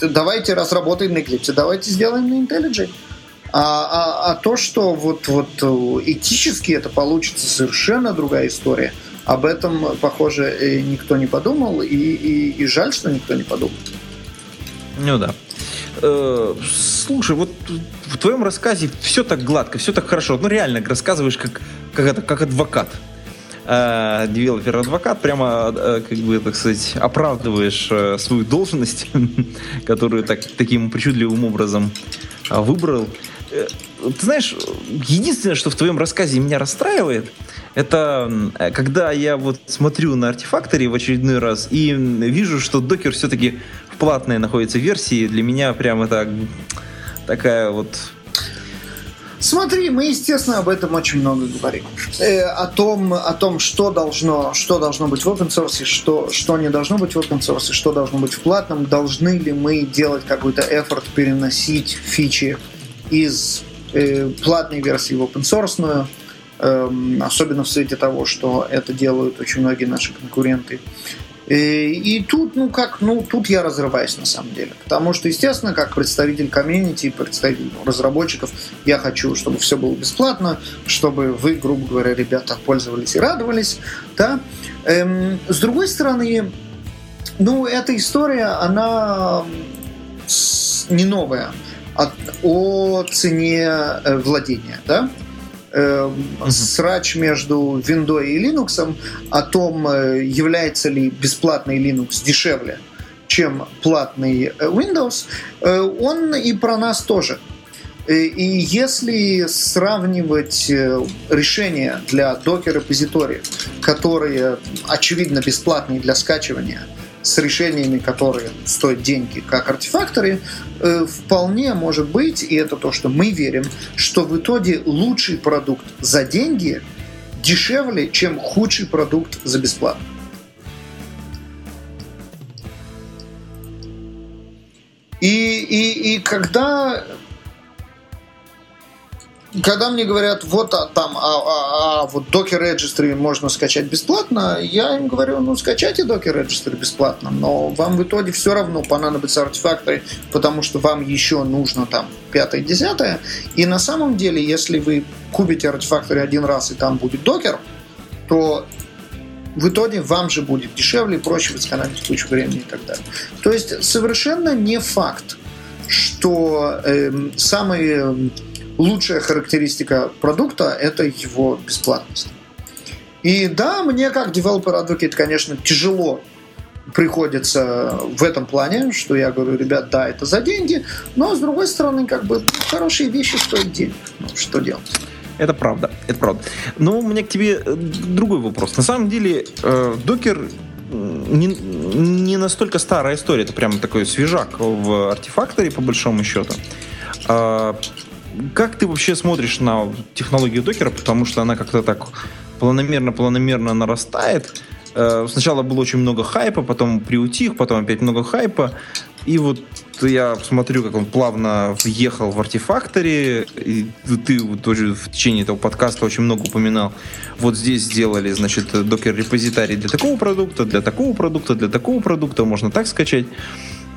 давайте, раз работает на Eclipse, давайте сделаем на IntelliJ. А, а, а то, что вот, вот этически это получится совершенно другая история – об этом, похоже, никто не подумал, и, и, и жаль, что никто не подумал. Ну да. Э, слушай, вот в твоем рассказе все так гладко, все так хорошо. Ну реально рассказываешь как, как, это, как адвокат. Э, девелопер-адвокат, прямо, э, как бы, так сказать, оправдываешь свою должность, [laughs] которую так, таким причудливым образом выбрал. Ты знаешь, единственное, что в твоем рассказе меня расстраивает, это когда я вот смотрю на Artifactory в очередной раз и вижу, что Docker все-таки в платной находится версии. Для меня прямо так такая вот Смотри, мы, естественно, об этом очень много говорим. Э, о, том, о том, что должно, что должно быть в open source, что, что не должно быть в open source, что должно быть в платном. Должны ли мы делать какой-то эфорт переносить фичи из э, платной версии в open source, особенно в свете того, что это делают очень многие наши конкуренты. И, и тут, ну как, ну тут я разрываюсь на самом деле. Потому что, естественно, как представитель комьюнити, представитель разработчиков, я хочу, чтобы все было бесплатно, чтобы вы, грубо говоря, ребята пользовались и радовались. Да? Эм, с другой стороны, ну, эта история, она не новая от, о цене э, владения. Да? Э, срач между Windows и Linux о том, э, является ли бесплатный Linux дешевле, чем платный Windows, он и про нас тоже. И если сравнивать решения для докер-репозиториев, которые, очевидно, бесплатные для скачивания – с решениями, которые стоят деньги, как артефакторы, э, вполне может быть, и это то, что мы верим, что в итоге лучший продукт за деньги дешевле, чем худший продукт за бесплатно. И, и, и когда когда мне говорят, вот а, там, а, а, а вот Docker Registry можно скачать бесплатно, я им говорю, ну скачайте Docker Registry бесплатно, но вам в итоге все равно понадобится артефакты, потому что вам еще нужно там пятое, десятое. И на самом деле, если вы купите артефакторы один раз и там будет Docker, то в итоге вам же будет дешевле, проще сэкономить кучу времени и так далее. То есть совершенно не факт, что э, самые лучшая характеристика продукта – это его бесплатность. И да, мне как девелопер advocate, конечно, тяжело приходится в этом плане, что я говорю, ребят, да, это за деньги, но с другой стороны, как бы хорошие вещи стоят денег. Ну, что делать? Это правда, это правда. Но у меня к тебе э, другой вопрос. На самом деле, докер э, не, не настолько старая история, это прям такой свежак в артефакторе, по большому счету. А, как ты вообще смотришь на технологию докера, потому что она как-то так планомерно-планомерно нарастает. Э, сначала было очень много хайпа, потом приутих, потом опять много хайпа. И вот я смотрю, как он плавно въехал в артефакторе. И ты тоже в течение этого подкаста очень много упоминал. Вот здесь сделали, значит, докер-репозитарий для такого продукта, для такого продукта, для такого продукта. Можно так скачать.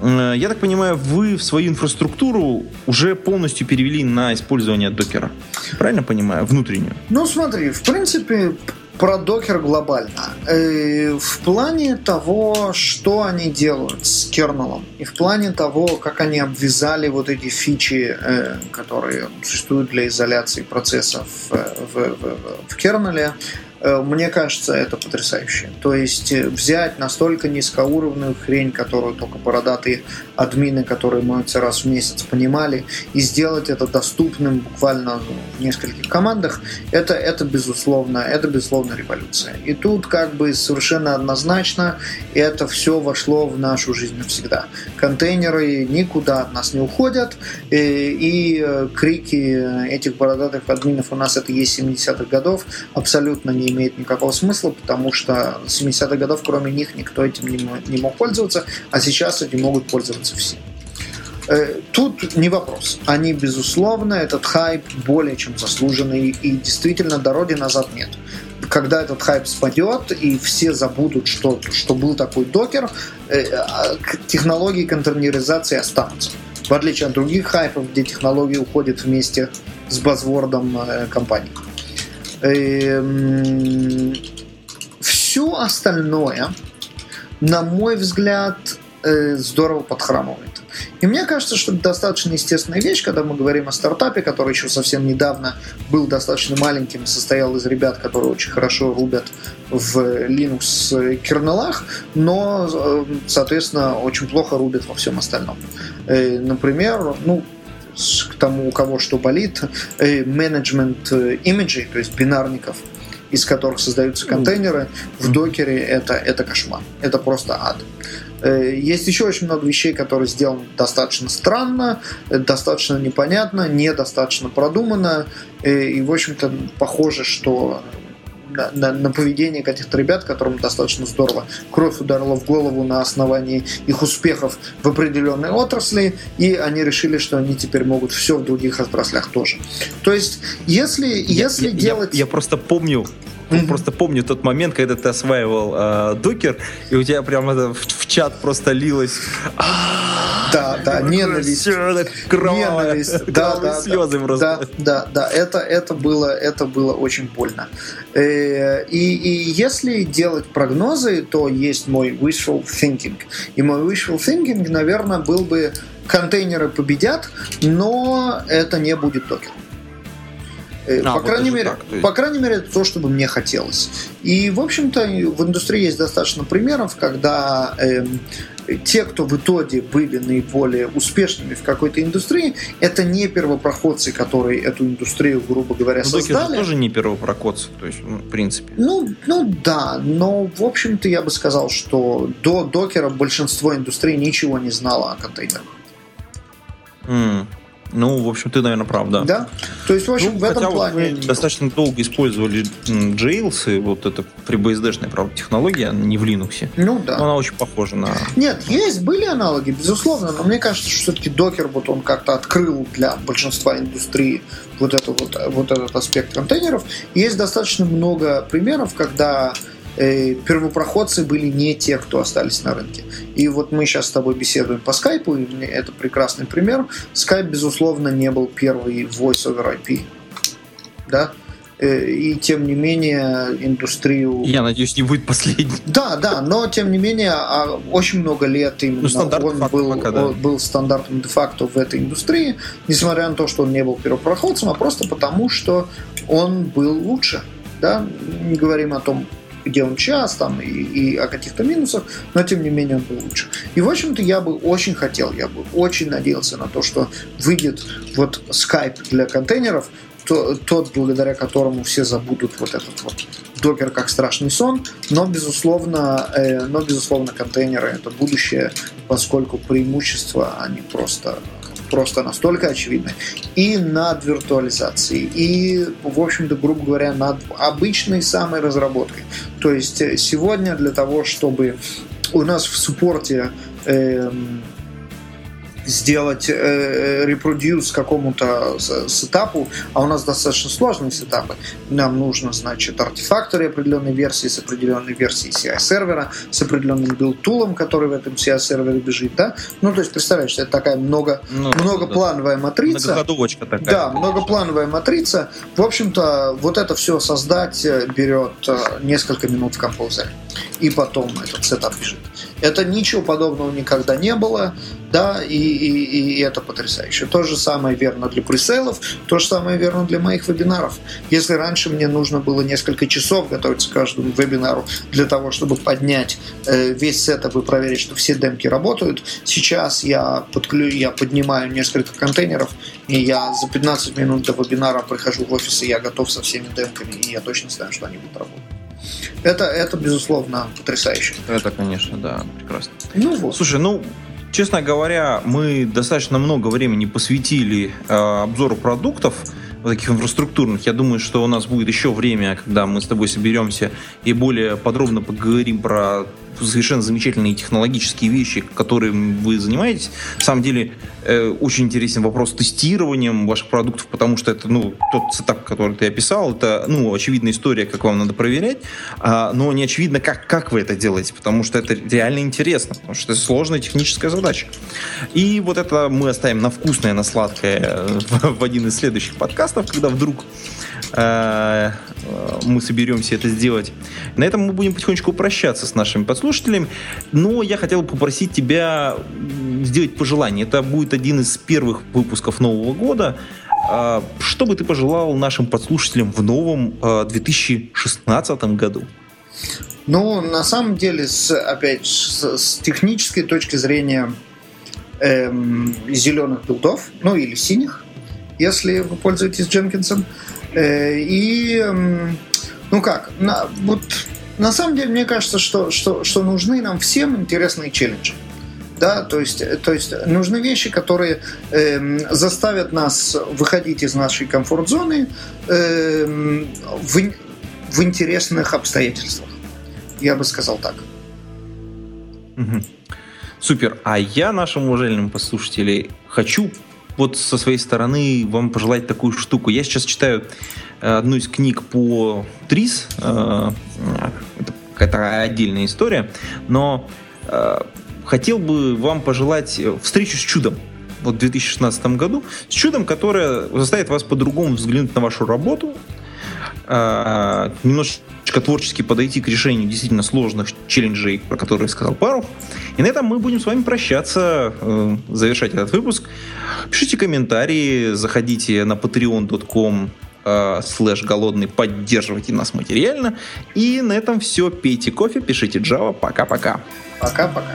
Э, я так понимаю, вы свою инфраструктуру уже полностью перевели на использование докера. Правильно понимаю? Внутреннюю. Ну, смотри, в принципе, про докер глобально. Э, в плане того, что они делают с кернелом, и в плане того, как они обвязали вот эти фичи, э, которые существуют для изоляции процессов в, в, в, в кернеле, мне кажется, это потрясающе. То есть э, взять настолько низкоуровневую хрень, которую только бородатые админы, которые моются раз в месяц, понимали, и сделать это доступным буквально в нескольких командах, это, это безусловно, это безусловно революция. И тут как бы совершенно однозначно это все вошло в нашу жизнь навсегда. Контейнеры никуда от нас не уходят, и, э, и крики этих бородатых админов у нас это есть 70-х годов, абсолютно не имеет никакого смысла, потому что с 70-х годов кроме них никто этим не не мог пользоваться, а сейчас этим могут пользоваться все. Э, тут не вопрос. Они, безусловно, этот хайп более чем заслуженный, и действительно дороги назад нет. Когда этот хайп спадет, и все забудут, что, что был такой докер, э, а, технологии контейнеризации останутся. В отличие от других хайпов, где технологии уходят вместе с базвордом э, компании. Эм, все остальное, на мой взгляд, э, здорово подхрамывает. И мне кажется, что это достаточно естественная вещь, когда мы говорим о стартапе, который еще совсем недавно был достаточно маленьким, состоял из ребят, которые очень хорошо рубят в Linux кернелах, но, э, соответственно, очень плохо рубят во всем остальном. Э, например, ну, к тому, у кого что болит, э, менеджмент э, имиджей, то есть бинарников, из которых создаются контейнеры, в докере это, это кошмар. Это просто ад. Э, есть еще очень много вещей, которые сделаны достаточно странно, достаточно непонятно, недостаточно продуманно. И, в общем-то, похоже, что на, на, на поведение каких-то ребят, которым достаточно здорово кровь ударила в голову на основании их успехов в определенной отрасли, и они решили, что они теперь могут все в других отраслях тоже. То есть, если, я, если я, делать... Я, я просто помню, Mm-hmm. Просто помню тот момент, когда ты осваивал э, докер, и у тебя прямо в, в чат просто лилось. Да, да, ненависть. Ненависть. [laughs] Да, да, слезы просто. Да, да, да, это, это, было, это было очень больно. Э, и, и если делать прогнозы, то есть мой wishful thinking. И мой wishful thinking, наверное, был бы контейнеры победят, но это не будет докер. Э, а, по, вот крайней мере, так, есть... по крайней мере, это то, что бы мне хотелось. И, в общем-то, в индустрии есть достаточно примеров, когда э, те, кто в итоге были наиболее успешными в какой-то индустрии, это не первопроходцы, которые эту индустрию, грубо говоря, ну, создали. Докер тоже не первопроходцы, то есть, ну, в принципе. Ну, ну да, но в общем-то я бы сказал, что до докера большинство индустрий ничего не знало о контейнерах. Mm. Ну, в общем, ты, наверное, прав, да. Да. То есть, в общем, ну, в этом плане... Вот достаточно долго использовали Jails, и вот это FreeBSD-шная, правда, технология, не в Linux. Ну, да. Но она очень похожа на... Нет, есть, были аналоги, безусловно, но мне кажется, что все-таки докер, вот он как-то открыл для большинства индустрии вот, это вот, вот этот аспект контейнеров. Есть достаточно много примеров, когда э, первопроходцы были не те, кто остались на рынке. И вот мы сейчас с тобой беседуем по скайпу, и это прекрасный пример. Скайп, безусловно, не был первый voice over IP. Да? Э, и тем не менее индустрию... Я надеюсь, не будет последний. Да, да, но тем не менее а, очень много лет именно ну, он был, пока, да. был стандартом де-факто в этой индустрии, несмотря на то, что он не был первопроходцем, а просто потому, что он был лучше. Да? Не говорим о том, где он сейчас, там, и, и о каких-то минусах, но тем не менее он был лучше. И, в общем-то, я бы очень хотел, я бы очень надеялся на то, что выйдет вот Skype для контейнеров, то, тот, благодаря которому все забудут вот этот вот докер как страшный сон, но безусловно, э, но безусловно контейнеры это будущее, поскольку преимущества они просто просто настолько очевидны. И над виртуализацией, и, в общем-то, грубо говоря, над обычной самой разработкой. То есть э, сегодня для того, чтобы у нас в суппорте э, сделать э, reproduce какому-то setup у, а у нас достаточно сложные setup ы. Нам нужно, значит, Artifactory определенной версии с определенной версией CI-сервера, с определенным build tool ом, который в этом CI-сервере бежит, да? Ну, то есть, представляешь, это такая много, ну, многоплановая да. матрица. Многоходовочка такая. Да, многоплановая матрица. В общем-то, вот это все создать э, берет э, несколько минут в композере. И потом этот setup бежит. Это ничего подобного никогда не было, да, и, и, и это потрясающе. То же самое верно для пресейлов, то же самое верно для моих вебинаров. Если раньше мне нужно было несколько часов готовиться к каждому вебинару для того, чтобы поднять э, весь сетап и проверить, что все демки работают, сейчас я, подклю, я поднимаю несколько контейнеров, и я за 15 минут до вебинара прихожу в офис, и я готов со всеми демками, и я точно знаю, что они будут работать. Это, это безусловно, потрясающе. Это, конечно, да, прекрасно. Ну вот. Слушай, ну, честно говоря, мы достаточно много времени посвятили э, обзору продуктов таких инфраструктурных. Я думаю, что у нас будет еще время, когда мы с тобой соберемся и более подробно поговорим про совершенно замечательные технологические вещи, которыми вы занимаетесь. На самом деле, э, очень интересен вопрос тестированием ваших продуктов, потому что это, ну, тот сетап, который ты описал, это, ну, очевидная история, как вам надо проверять, а, но не очевидно, как, как вы это делаете, потому что это реально интересно, потому что это сложная техническая задача. И вот это мы оставим на вкусное, на сладкое э, в, [laughs] в один из следующих подкастов, когда вдруг мы соберемся это сделать. На этом мы будем потихонечку прощаться с нашими подслушателями, но я хотел попросить тебя сделать пожелание. Это будет один из первых выпусков Нового года. А, что бы ты пожелал нашим подслушателям в новом 2016 а, году? Ну, на самом деле, с, опять с, с технической точки зрения эм, зеленых билдов, ну или синих, если вы пользуетесь Дженкинсом, Э, и, ну как, на, вот на самом деле мне кажется, что, что, что нужны нам всем интересные челленджи. Да, то есть, то есть нужны вещи, которые э, заставят нас выходить из нашей комфорт-зоны э, в, в интересных обстоятельствах. Я бы сказал так. Супер. А я нашим уважаемым послушателям хочу вот со своей стороны вам пожелать такую штуку. Я сейчас читаю э, одну из книг по ТРИС. Э, это какая-то отдельная история. Но э, хотел бы вам пожелать встречу с чудом вот в 2016 году. С чудом, которое заставит вас по-другому взглянуть на вашу работу, немножечко творчески подойти к решению действительно сложных челленджей, про которые сказал Пару. И на этом мы будем с вами прощаться, завершать этот выпуск. Пишите комментарии, заходите на patreon.com э, слэш голодный, поддерживайте нас материально. И на этом все. Пейте кофе, пишите Java. Пока-пока. Пока-пока.